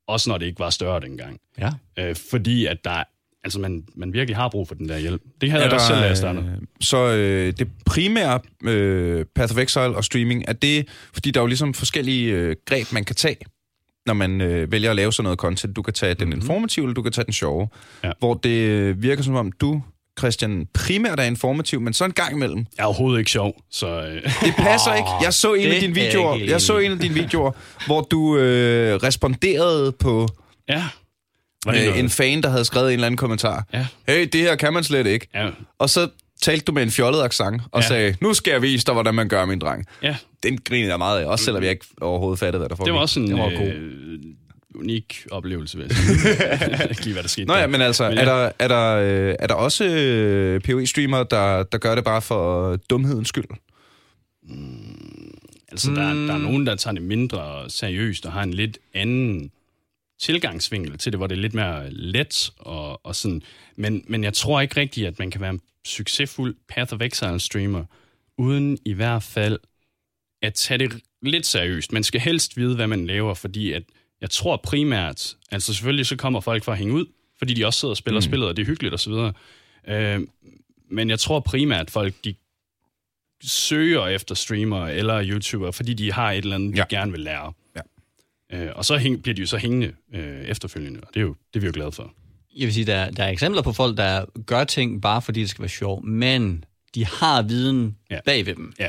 også når det ikke var større dengang. Ja. Øh, fordi at der, altså man, man virkelig har brug for den der hjælp. Det havde Er jeg da også selv, da jeg startede. øh, Så øh, det primære øh, Path of Exile og streaming, er det, fordi der er jo ligesom forskellige øh, greb, man kan tage, når man øh, vælger at lave sådan noget content. Du kan tage den informative, eller du kan tage den sjove. Ja. Hvor det øh, virker som om, du, Christian, primært er informativ, men så en gang imellem. Jeg er overhovedet ikke sjov, så... Øh, Det passer ikke. Jeg så en af dine er jeg videoer, helt jeg så en af dine videoer, hvor du øh, responderede på ja. Øh, en fan, der havde skrevet en eller anden kommentar. Ja. Hey, det her kan man slet ikke. Ja. Og så talte du med en fjollet accent og Ja. sagde, nu skal jeg vise dig, hvordan man gør, min dreng. ja. Den grinede jeg meget af, også selvom jeg ikke overhovedet fattede, hvad der foregik. Det var også en... Det var øh, unik oplevelse, vil jeg sige. Ikke lige, hvad der skete Nå ja, der. men altså, Men er, ja. der, er, der, øh, er der også øh, PoE-streamere, der, der gør det bare for dumhedens skyld? Altså, der, der er nogen, der tager det mindre seriøst og har en lidt anden tilgangsvinkel til det, hvor det er lidt mere let og, og sådan. Men, men jeg tror ikke rigtigt, at man kan være en succesfuld Path of Exile streamer, uden i hvert fald at tage det lidt seriøst. Man skal helst vide, hvad man laver, fordi at jeg tror primært, altså selvfølgelig så kommer folk for at hænge ud, fordi de også sidder og spiller mm. spillet, og det er hyggeligt osv. Øh, men jeg tror primært, folk de søger efter streamere eller YouTubere, fordi de har et eller andet, de Ja. gerne vil lære. Øh, og så hæng, bliver de jo så hængende øh, efterfølgende, og det er, jo, det er vi jo glade for. Jeg vil sige, der, der er eksempler på folk, der gør ting bare fordi det skal være sjovt, men de har viden Ja. bag ved dem. Ja,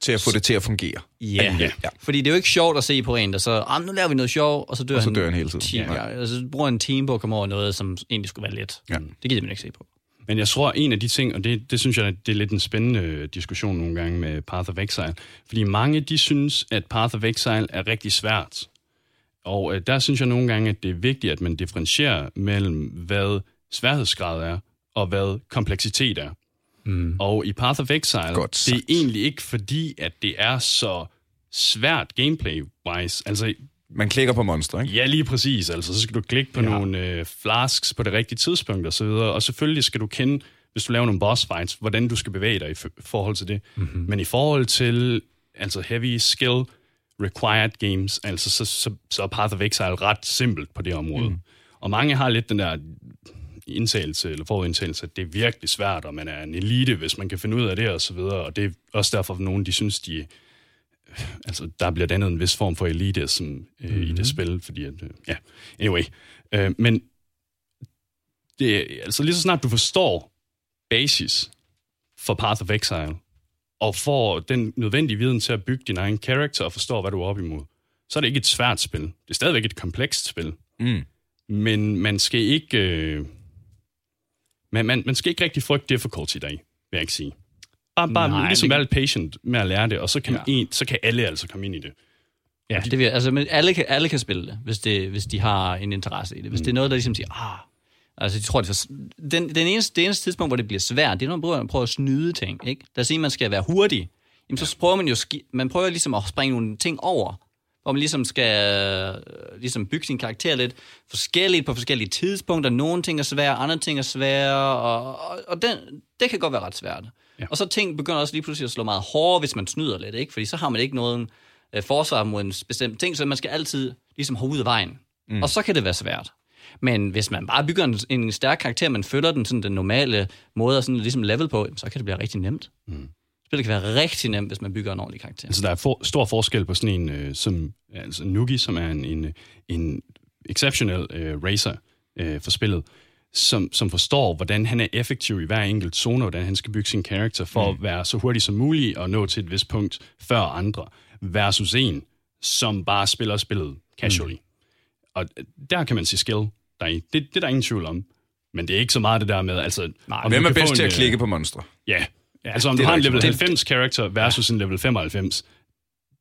Til at få det til at fungere. Ja. Ja. ja. Fordi det er jo ikke sjovt at se på en, der så, ah, nu laver vi noget sjovt, og så dør, Og så han, dør han hele tiden. 10 Ja. Og så bruger en team på at komme over noget, som egentlig skulle være let. Ja. Det gider man ikke se på. Men jeg tror, en af de ting, og det, det synes jeg, det er lidt en spændende øh, diskussion nogle gange med Path of Exile, fordi mange, de synes, at Path of Exile er rigtig svært. Og øh, der synes jeg nogle gange, at det er vigtigt, at man differentierer mellem, hvad sværhedsgrad er, og hvad kompleksitet er. Mm. Og i Path of Exile, Godt det er egentlig ikke fordi, at det er så svært gameplay-wise. Altså, Man klikker på monster, ikke? Ja, lige præcis. Altså, så skal du klikke på ja. nogle øh, flasks på det rigtige tidspunkt og så videre. Og selvfølgelig skal du kende, hvis du laver nogle boss fights, hvordan du skal bevæge dig i forhold til det. Mm-hmm. Men i forhold til altså heavy skill required games, altså så, så, så er Path of Exile ret simpelt på det område. Mm. Og mange har lidt den der indtagelse, eller forudindtagelse, at det er virkelig svært, og man er en elite, hvis man kan finde ud af det og så videre. Og det er også derfor, at nogen de synes, de altså, der bliver dannet en vis form for elitism øh, mm-hmm. i det spil, fordi at, øh, ja, anyway. Øh, men det, altså lige så snart du forstår basis for Path of Exile, og får den nødvendige viden til at bygge din egen karakter og forstår, hvad du er op imod, så er det ikke et svært spil. Det er stadigvæk et komplekst spil. Mm. Men man skal ikke... Øh, man, man, man skal ikke rigtig frygte difficulty deri, vil jeg ikke sige. Bare, bare Nej, ligesom det- være lidt patient med at lære det, og så kan, Ja. en, så kan alle altså komme ind i det. Ja, det vil, altså, men alle, kan, alle kan spille det, hvis, det, hvis de har en interesse i det. Hvis mm. det er noget, der ligesom siger, ah, altså, jeg tror, det er, den, den eneste, det eneste tidspunkt, hvor det bliver svært, det er, når man prøver, prøver at snyde ting. Ikke? Der siger, at man skal være hurtig. Jamen, så prøver man jo, man prøver ligesom at springe nogle ting over, hvor man ligesom skal øh, ligesom bygge sin karakter lidt forskelligt på forskellige tidspunkter. Nogle ting er svære, andre ting er svære, og, og, og den, det kan godt være ret svært. Ja. Og så ting begynder også lige pludselig at slå meget hårdere, hvis man snyder lidt, ikke? Fordi så har man ikke noget øh, forsvar mod en bestemt ting, så man skal altid ligesom holde ud af vejen. Mm. Og så kan det være svært. Men hvis man bare bygger en, en stærk karakter, man følger den sådan den normale måde at sådan ligesom level på, så kan det blive rigtig nemt. Mm. Spillet kan være rigtig nemt, hvis man bygger en ordentlig karakter. Altså, der er for, stor forskel på sådan en, øh, som altså Nugi, som er en, en, en exceptional øh, racer øh, for spillet, som, som forstår, hvordan han er effektiv i hver enkelt zone, og hvordan han skal bygge sin karakter for mm. at være så hurtig som muligt og nå til et vist punkt før andre, versus en, som bare spiller spillet casually. Mm. Og der kan man sige skill deri. Det, det er der ingen tvivl om. Men det er ikke så meget det der med, altså... om Hvem er bedst til at øh, klikke på monstre? Ja. ja altså om det du har en der level ikke 90 character versus en level 95,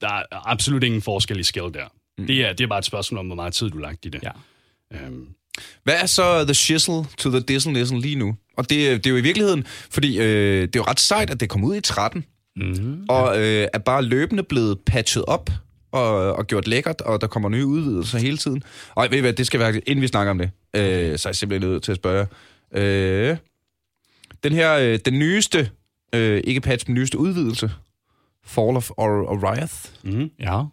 der er absolut ingen forskel i skill der. Mm. Det, er, det er bare et spørgsmål om, hvor meget tid du lagt i det. Ja. Øhm, Hvad er så the shizzle to the dizzle nizzle lige nu? Og det, det er jo i virkeligheden, fordi øh, det er jo ret sejt, at det kom ud i 13, mm, og øh, er bare løbende blevet patchet op og, og gjort lækkert, og der kommer nye udvidelser hele tiden. Og ved I hvad, det skal være, inden vi snakker om det, øh, så er jeg simpelthen nødt til at spørge. Øh, den her, øh, den nyeste, øh, ikke patch, men nyeste udvidelse, Fall of Or- Oriath, mm, Ja.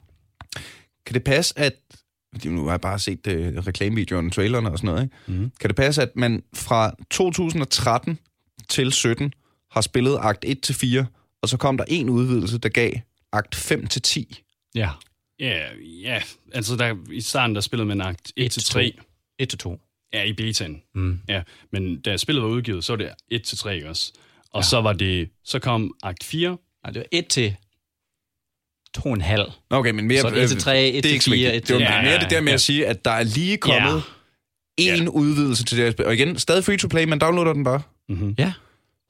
kan det passe, at... Nu har jeg bare set øh, reklamevideoerne, trailerne og sådan noget. Ikke? Mm. Kan det passe, at man fra 2013 til 17 har spillet akt 1-4, og så kom der en udvidelse, der gav akt 5-10? Ja. ja, ja, altså der, i starten der spillede man akt 1-3. 1 til 2. Ja, i betaen. Mm. Ja, men da spillet var udgivet, så var det 1-3 ikke også. Og ja. så var det, så kom akt 4. Nej, det var 1 til 2,5. Okay, men mere... Så et til tre, et det er til ikke så fire, vigtigt. et til- Det Ja, mere det der med at sige, at der er lige kommet en Ja. udvidelse til det. Og igen, stadig free to play, men downloader den bare. Mm-hmm. Ja.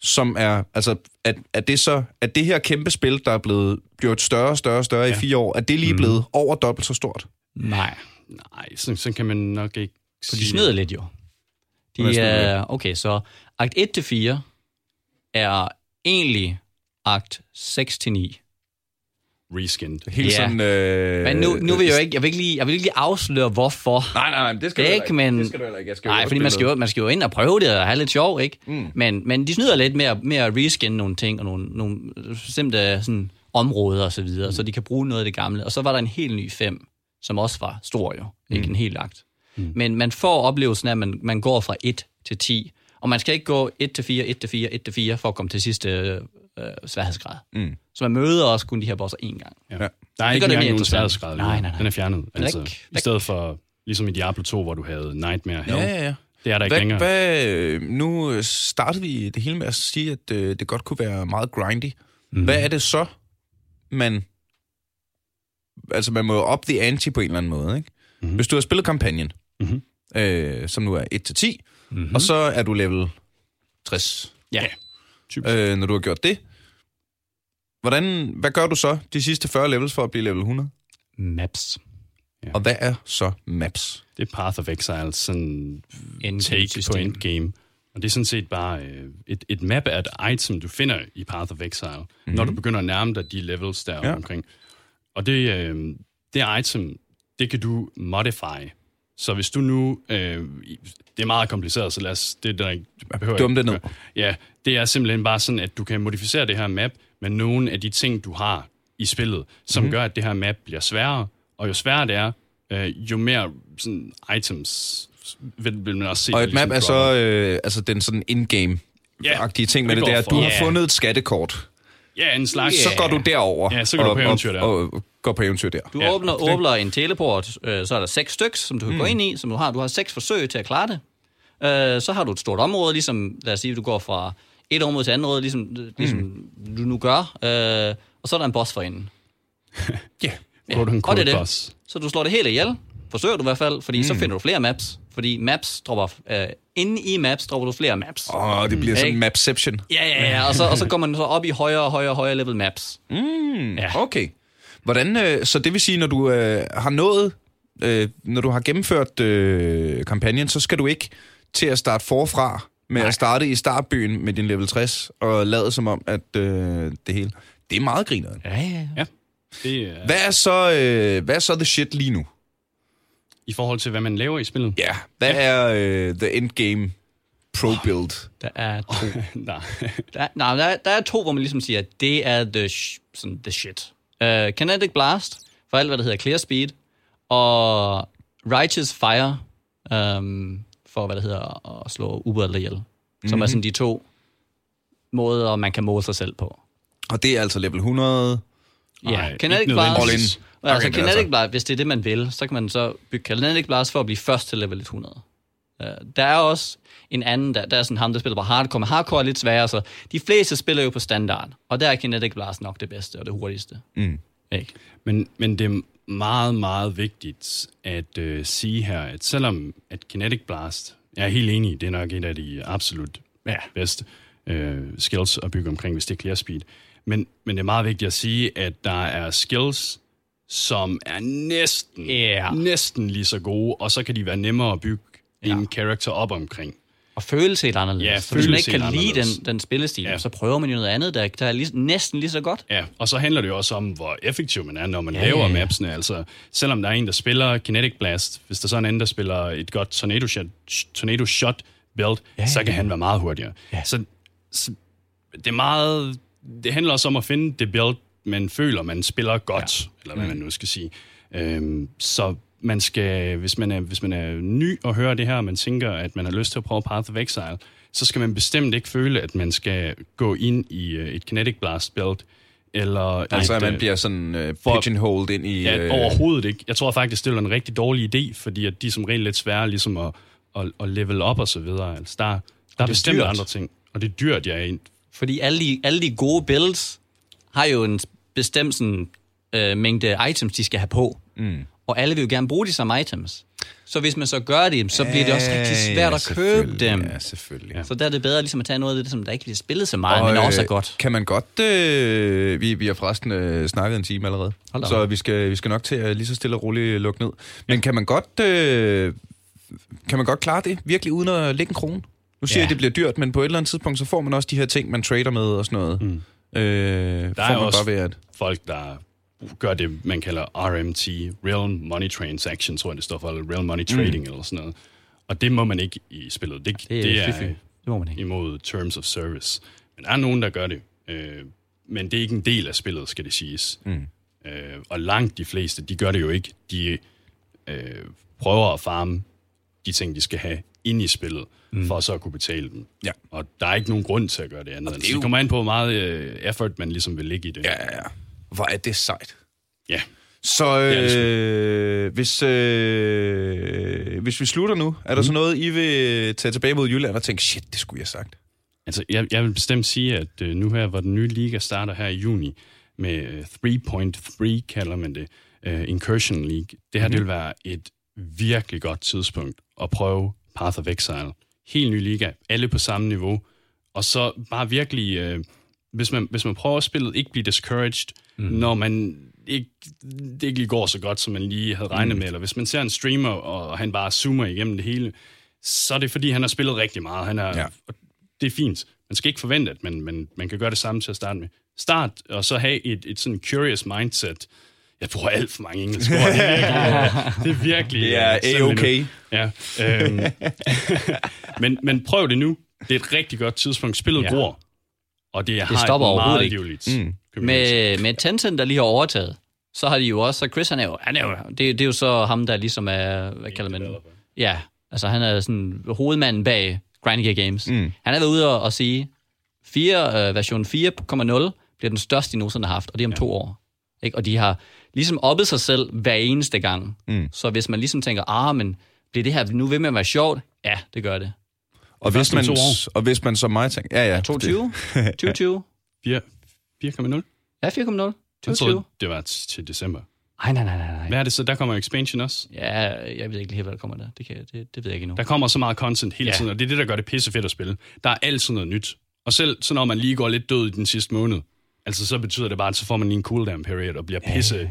Som er, altså, at, at det så, at det her kæmpe spil, der er blevet gjort større og større og større ja. i fire år, at det lige er blevet over dobbelt så stort. Nej. Nej, sådan, sådan kan man nok ikke For de snyder lidt jo. De er, okay, så akt 1-4 er egentlig akt 6-9. Reskinned. Helt Ja. sådan... Øh, Men nu, nu vil jeg jo ikke, jeg vil ikke lige, jeg vil ikke lige afsløre, hvorfor. Nej, nej, nej, det skal Det du ikke, men- Det skal du heller ikke. Jeg skal Nej, fordi man skal, jo, man skal jo ind og prøve det og have lidt sjov, ikke? Mm. Men, men de snyder lidt med at, med at reskinne nogle ting og nogle, nogle bestemte sådan, områder og så videre, mm. så de kan bruge noget af det gamle. Og så var der en helt ny 5, som også var stor jo, ikke en helt agt. Mm. Men man får oplevelsen af, at man, man går fra 1 til 10, og man skal ikke gå 1 til 4, 1 til 4, 1 til 4 for at komme til sidste øh, øh, sværhedsgrad. Mm. Så man møder også kun de her bosser én gang. Ja. Ja. Der er Det ikke engang nogen sværhedsgrad. Nej, nej, nej. Den er fjernet. er Altså, ikke- I stedet for, ligesom i Diablo 2, hvor du havde Nightmare Hell. Ja, ja, ja. Det er der ikke Hvad, længere. hvad, øh, nu startede vi det hele med at sige, at øh, det godt kunne være meget grindy. Mm. Hvad er det så, man... Altså, man må op the ante på en eller anden måde, ikke? Mm. Hvis du har spillet kampagnen, Mhm. øh, som nu er 1-10, mm-hmm. og så er du level 60, Ja. Typisk. øh, når du har gjort det. Hvordan, hvad gør du så de sidste 40 levels for at blive level 100? Maps. Ja. Og hvad er så maps? Det er Path of Exile, sådan Endgame take på system. endgame. Og det er sådan set bare øh, et, et map af et item, du finder i Path of Exile, mm-hmm. når du begynder at nærme dig de levels der Ja. omkring. Og det, øh, det item, det kan du modify. Så hvis du nu... Øh, det er meget kompliceret, så lad os... Det, der, ikke- behøver Dum det ned. Ja, det er simpelthen bare sådan, at du kan modificere det her map med nogle af de ting, du har i spillet, som Mhm. mm. gør, at det her map bliver sværere. Og jo sværere det er, øh, jo mere sådan, items vil, vil man også se. Og et map ligesom er så øh, altså den sådan in-game-agtige ting med det det, der. for- Du har Ja. fundet et skattekort. Ja, en slags... Så går du derover Ja, så går du på eventyr der. Og, og, går på eventyr der. Du Ja, ja, åbner, åbner en teleport, øh, så er der seks stykker, som du kan mm. gå ind i, som du har. Du har seks forsøg til at klare det. Øh, så har du et stort område, ligesom, lad os sige, du går fra et område til andet område, ligesom, ligesom mm. du nu gør. Øh, og så er der en boss for enden. Ja. Quote og det er det. boss. Så du slår det hele ihjel, forsøger du i hvert fald, fordi mm. så finder du flere maps. Fordi maps dropper, øh, inde i maps dropper du flere maps. Åh, oh, det bliver sådan Ikke? mapception. Ja, ja, ja, og så, og så går man så op i højere og højere og højere level maps. Mm, Ja. Okay. Hvordan, øh, så det vil sige, når du øh, har nået, øh, når du har gennemført øh, kampagnen, så skal du ikke til at starte forfra med Nej. at starte i startbyen med din level 60 og lade som om, at øh, det hele... Det er meget grineren. Ja, ja, ja. Ja. Det er, Hvad er så, øh, hvad er så the shit lige nu? I forhold til, hvad man laver i spillet. Ja, hvad ja. er øh, the endgame pro build? Der er to. Nej. Der, nej, der, er- der er to, hvor man ligesom siger, at det er the, sh- sådan, the shit. Uh, Kinetic Blast, for alt, hvad der hedder Clear Speed, og Righteous Fire, um, for hvad der hedder at slå ubåde ihjel. Mm-hmm. Som er sådan de to måder, man kan måle sig selv på. Og det er altså level 100. Ja, Nej, Kinetic ikke Blast. All in. Altså, Kinetic altså. Blast, hvis det er det, man vil, så kan man så bygge Kinetic Blast for at blive først til level 100. Uh, der er også en anden, der, der er sådan ham, der spiller på hardcore, men hardcore er lidt sværere, så de fleste spiller jo på standard, og der er Kinetic Blast nok det bedste og det hurtigste. Mm. Ikke? Men, men det meget, meget vigtigt at øh, sige her, at selvom at Kinetic Blast, jeg er helt enig, det er nok et af de absolut Ja. bedste øh, skills at bygge omkring, hvis det er clear speed. Men, men det er meget vigtigt at sige, at der er skills, som er næsten, Ja. næsten lige så gode, og så kan de være nemmere at bygge ja. en character op omkring. Og føles helt anderledes. Ja, så hvis man ikke kan lide den, den spillestil, Ja. så prøver man jo noget andet, der, der er lige, næsten lige så godt. Ja, og så handler det jo også om, hvor effektiv man er, når man Ja, laver ja, ja. mapsene. Altså, selvom der er en, der spiller Kinetic Blast, hvis der så er en anden, der spiller et godt Tornado Shot, tornado shot build, Ja, så kan ja. han være meget hurtigere. Ja. Så, så det er meget... Det handler også om at finde det build, man føler, man spiller godt, ja. eller hvad man nu skal sige. Øhm, så man skal, hvis man, er, hvis man er ny og hører det her, og man tænker, at man har lyst til at prøve Path of Exile, så skal man bestemt ikke føle, at man skal gå ind i øh, et Kinetic Blast build, eller Altså, et, at man øh, bliver sådan øh, for- pigeonholed ind i... Ja, øh, overhovedet ikke. Jeg tror faktisk, det er en rigtig dårlig idé, fordi at de er som regel lidt svære ligesom at, at, at level op og så videre. Altså, der, der er bestemt dyrt. andre ting, og det er dyrt, jeg er Fordi alle de, alle de gode builds har jo en bestemt sådan, øh, mængde items, de skal have på. Mm. Og alle vil jo gerne bruge de samme items. Så hvis man så gør det, så bliver det også rigtig svært at købe dem. Ja, selvfølgelig. Ja. Så der er det bedre ligesom at tage noget af det, som der ikke bliver spillet så meget, Og, men også er øh, godt. Kan man godt... Øh, vi, vi har forresten øh, snakket en time allerede, Hold op. så vi skal, vi skal nok til at lige så stille og roligt lukke ned. Men kan man godt... Øh, kan man godt klare det virkelig uden at lægge en krone? Nu siger Ja. jeg, at det bliver dyrt, men på et eller andet tidspunkt, så får man også de her ting, man trader med og sådan noget. Mm. Øh, der Der får er man også bare ved at... folk, der gør det, man kalder RMT, Real Money Transaction, tror jeg, det står for, eller Real Money Trading, mm. eller sådan noget. Og det må man ikke i spillet. Det, Det er, det er. Det må man ikke. imod Terms of Service. Men der er nogen, der gør det. Øh, men det er ikke en del af spillet, skal det siges. Mm. Øh, og langt de fleste, de gør det jo ikke. De øh, prøver at farme de ting, de skal have ind i spillet, mm. for så at kunne betale dem. Ja. Og der er ikke nogen grund til at gøre det andet. det Det, er det jo- kommer an på, hvor meget øh, effort man ligesom vil lægge i det. Ja, ja, ja. Hvor er det sejt. ja. Så øh, hvis, øh, hvis vi slutter nu, er der Mm. så noget, I vil tage tilbage mod Jylland og tænke, shit, det skulle jeg have sagt? Altså, jeg, jeg vil bestemt sige, at øh, nu her, hvor den nye liga starter her i juni, med øh, 3.3 kalder man det, øh, Incursion League, det her mm. det vil være et virkelig godt tidspunkt at prøve Path of Exile. Helt ny liga, alle på samme niveau, og så bare virkelig, øh, hvis, man, hvis man prøver spillet, ikke blive discouraged, mm. når man ikke, det ikke lige går så godt, som man lige havde regnet mm. med, eller hvis man ser en streamer, og han bare zoomer igennem det hele, så er det fordi, han har spillet rigtig meget. Han er, Ja. Det er fint. Man skal ikke forvente, at man, man, man kan gøre det samme til at starte med. Start, og så have et, et sådan curious mindset. Jeg bruger alt for mange engelske ord. Det er virkelig... det er virkelig Det er øh, slemt A-okay. Ja. Øhm, men, men prøv det nu. Det er et rigtig godt tidspunkt. Spillet ja. gror. Og det, har stopper et overhovedet meget ikke. Mm. Med, med Tencent, der lige har overtaget, så har de jo også, så Chris han er jo, han er jo det, det er jo så ham, der ligesom er, hvad kalder man det? Ja, altså han er sådan hovedmanden bag Grinding Gear Games. Mm. Han er været ude og, og sige, 4, øh, version 4.0 bliver den største, de nogensinde har haft, og det er om ja. to år. Ikke? Og de har ligesom oppet sig selv hver eneste gang. Mm. Så hvis man ligesom tænker, ah, men bliver det her nu ved med at være sjovt? Ja, det gør det. Og hvis, man, og hvis man som mig tænker... Ja, ja. 22? 2020? 4 4,0? Ja, 4.0. Jeg 2020. troede, det var til december. Nej, nej, nej, nej. Hvad er det så? Der kommer expansion også. Ja, jeg ved ikke lige, hvad der kommer der. Det, kan, det, det ved jeg ikke endnu. Der kommer så meget content hele Ja. tiden, og det er det, der gør det pisse fedt at spille. Der er altid noget nyt. Og selv så når man lige går lidt død i den sidste måned, altså så betyder det bare, at så får man lige en cooldown period og bliver pisse øh,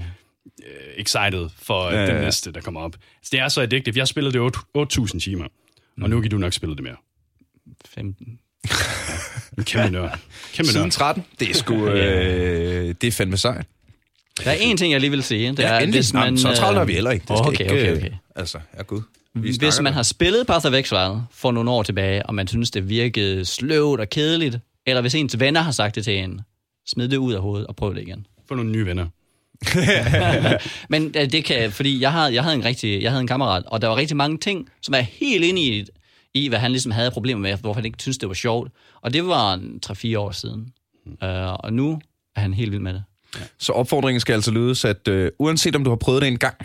excited for Ja, ja, ja, ja. næste, der kommer op. Så det er så addictive. Jeg har spillet det 8 8.000 timer, og nu kan du nok spille det mere. 15. En kæmpe nørd. Kæmpe Siden nørd. 13. Det er sgu... Øh, det er fandme sejt. Der er én ting, jeg lige vil sige. Det er, Ja, endelig. hvis man, Jamen, så travlt har vi øh, heller ikke. Det skal okay, ikke, okay, øh, okay. Altså, ja gud. Vi Hvis man da. har spillet Path of Exile for nogle år tilbage, og man synes, det virkede sløvt og kedeligt, eller hvis ens venner har sagt det til en, smid det ud af hovedet og prøv det igen. Få nogle nye venner. Men øh, det kan, fordi jeg havde, jeg havde en rigtig, jeg havde en kammerat, og der var rigtig mange ting, som er helt inde i, i hvad han ligesom havde problemer med, hvorfor han ikke syntes, det var sjovt. Og det var en 3-4 år siden. Uh, og nu er han helt vild med det. Så opfordringen skal altså lydes, at øh, uanset om du har prøvet det en gang,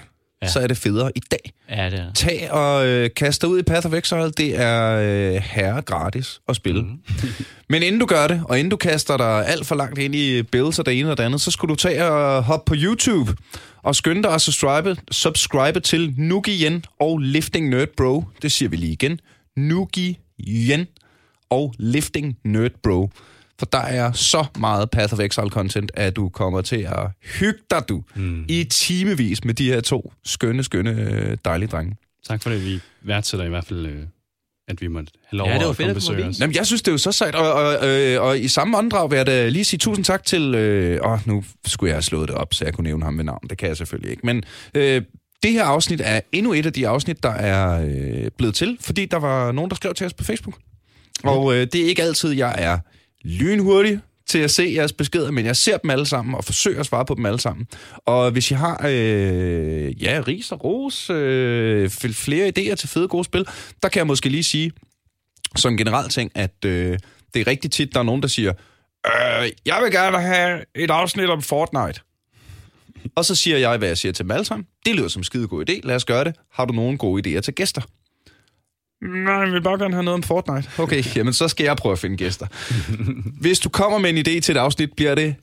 ja. så er det federe i dag. Ja, det er Tag og øh, kast dig ud i Path of Exile. Det er øh, herre gratis at spille. Mm. Men inden du gør det, og inden du kaster dig alt for langt ind i builds og det ene og det andet, så skulle du tage og hoppe på YouTube og skynde dig at subscribe, subscribe til Nugi Yen og Lifting Nerd Bro. Det siger vi lige igen. Nugi Yen og Lifting Nerd Bro. For der er så meget Path of Exile content, at du kommer til at hygge dig, du, mm. i timevis med de her to skønne, skønne, øh, dejlige drenge. Tak for det. Vi værdsætter i hvert fald, øh, at vi måtte have lov Ja, det var at fedt, besøge os. Jamen, jeg synes, det er jo så sejt, og, og, øh, og i samme åndedrag vil jeg da lige sige tusind tak til... Øh, åh, nu skulle jeg have slået det op, så jeg kunne nævne ham ved navn. Det kan jeg selvfølgelig ikke. Men øh, det her afsnit er endnu et af de afsnit, der er øh, blevet til, fordi der var nogen, der skrev til os på Facebook. Og øh, det er ikke altid, jeg er lynhurtig til at se jeres beskeder, men jeg ser dem alle sammen og forsøger at svare på dem alle sammen. Og hvis I har øh, ja, ris og ros, øh, flere idéer til fede gode spil, der kan jeg måske lige sige, som en generel ting, at øh, det er rigtig tit, der er nogen, der siger, øh, jeg vil gerne have et afsnit om Fortnite. Og så siger jeg, hvad jeg siger til dem alle sammen. Det lyder som en skide god idé, lad os gøre det. Har du nogle gode idéer til gæster? Nej, jeg vil bare gerne have noget om Fortnite. Okay, jamen så skal jeg prøve at finde gæster. Hvis du kommer med en idé til et afsnit, bliver det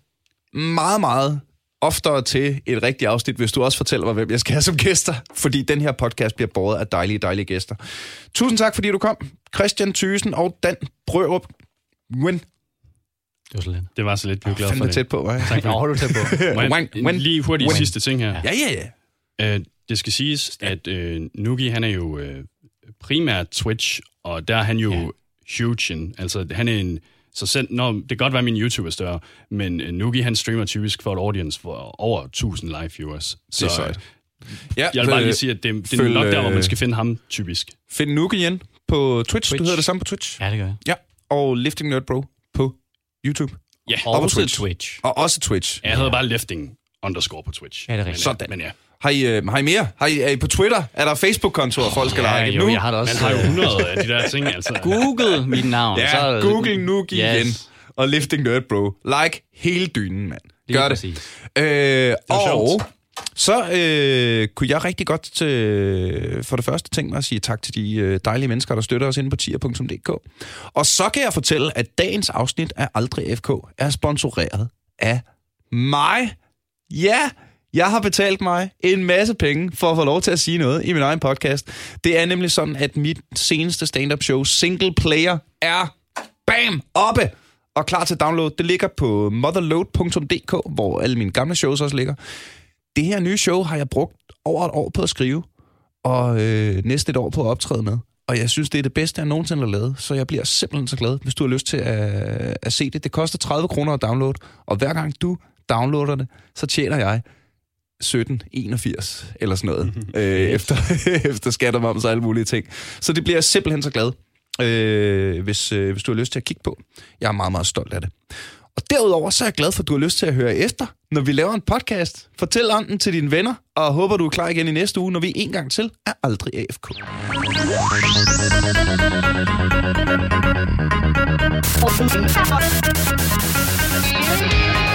meget, meget oftere til et rigtigt afsnit, hvis du også fortæller mig, hvem jeg skal have som gæster, fordi den her podcast bliver båret af dejlige, dejlige gæster. Tusind tak, fordi du kom. Christian Thysen og Dan Brørup. Win. Det var så lidt. Det var så lidt, vi er glade for det. tæt på, hva'? Tak, Nå, du tæt på. Må jeg- Wang, en wang, lige hurtigt wang. sidste ting her. Ja, ja, ja. Øh, det skal siges, at øh, Nugi, han er jo øh, primært Twitch, og der er han jo ja. huge in. Altså, han er en... Så selv, når, det kan godt være, at min YouTube er større, men øh, Nugi, han streamer typisk for et audience for over 1000 live viewers. Så Det er sejt. Ja, jeg vil bare lige sige, at det, det er nok der, hvor man skal finde ham typisk. Find Nuke igen på Twitch. Twitch. Twitch. Du hedder det samme på Twitch. Ja, det gør jeg. Ja. Og Lifting Nerd Bro på YouTube. Ja, Og også Twitch. Twitch. Og også Twitch. jeg hedder bare lifting underscore på Twitch. Ja, det er rigtigt. Men, Sådan. Men ja, Har I, øh, har I mere? Har I, er I på Twitter? Er der Facebook-kontor, oh, folk skal Ja, like? jo, nu? jeg har da også... man har jo øh, 100 af de der ting, altså. Google mit navn. Ja, så, Google Nuke yes. igen. Og Lifting Nerd Bro. Like hele dynen, mand. Gør det. præcis. Øh, og sjovt så øh, kunne jeg rigtig godt til, for det første tænke mig at sige tak til de øh, dejlige mennesker, der støtter os inde på tier.dk. Og så kan jeg fortælle, at dagens afsnit af Aldrig FK er sponsoreret af mig. Ja, jeg har betalt mig en masse penge for at få lov til at sige noget i min egen podcast. Det er nemlig sådan, at mit seneste stand-up show, Single Player, er bam, oppe og klar til download. Det ligger på motherload.dk, hvor alle mine gamle shows også ligger. Det her nye show har jeg brugt over et år på at skrive, og øh, næste et år på at optræde med. Og jeg synes, det er det bedste, jeg nogensinde har lavet, så jeg bliver simpelthen så glad, hvis du har lyst til at, at se det. Det koster 30 kroner at downloade, og hver gang du downloader det, så tjener jeg 1781 eller sådan noget, øh, efter, efter skat og moms og alle mulige ting. Så det bliver jeg simpelthen så glad, øh, hvis, øh, hvis du har lyst til at kigge på. Jeg er meget, meget stolt af det. Og derudover så er jeg glad for, at du har lyst til at høre efter, når vi laver en podcast. Fortæl om den til dine venner, og håber, du er klar igen i næste uge, når vi en gang til er aldrig AFK. Thank you.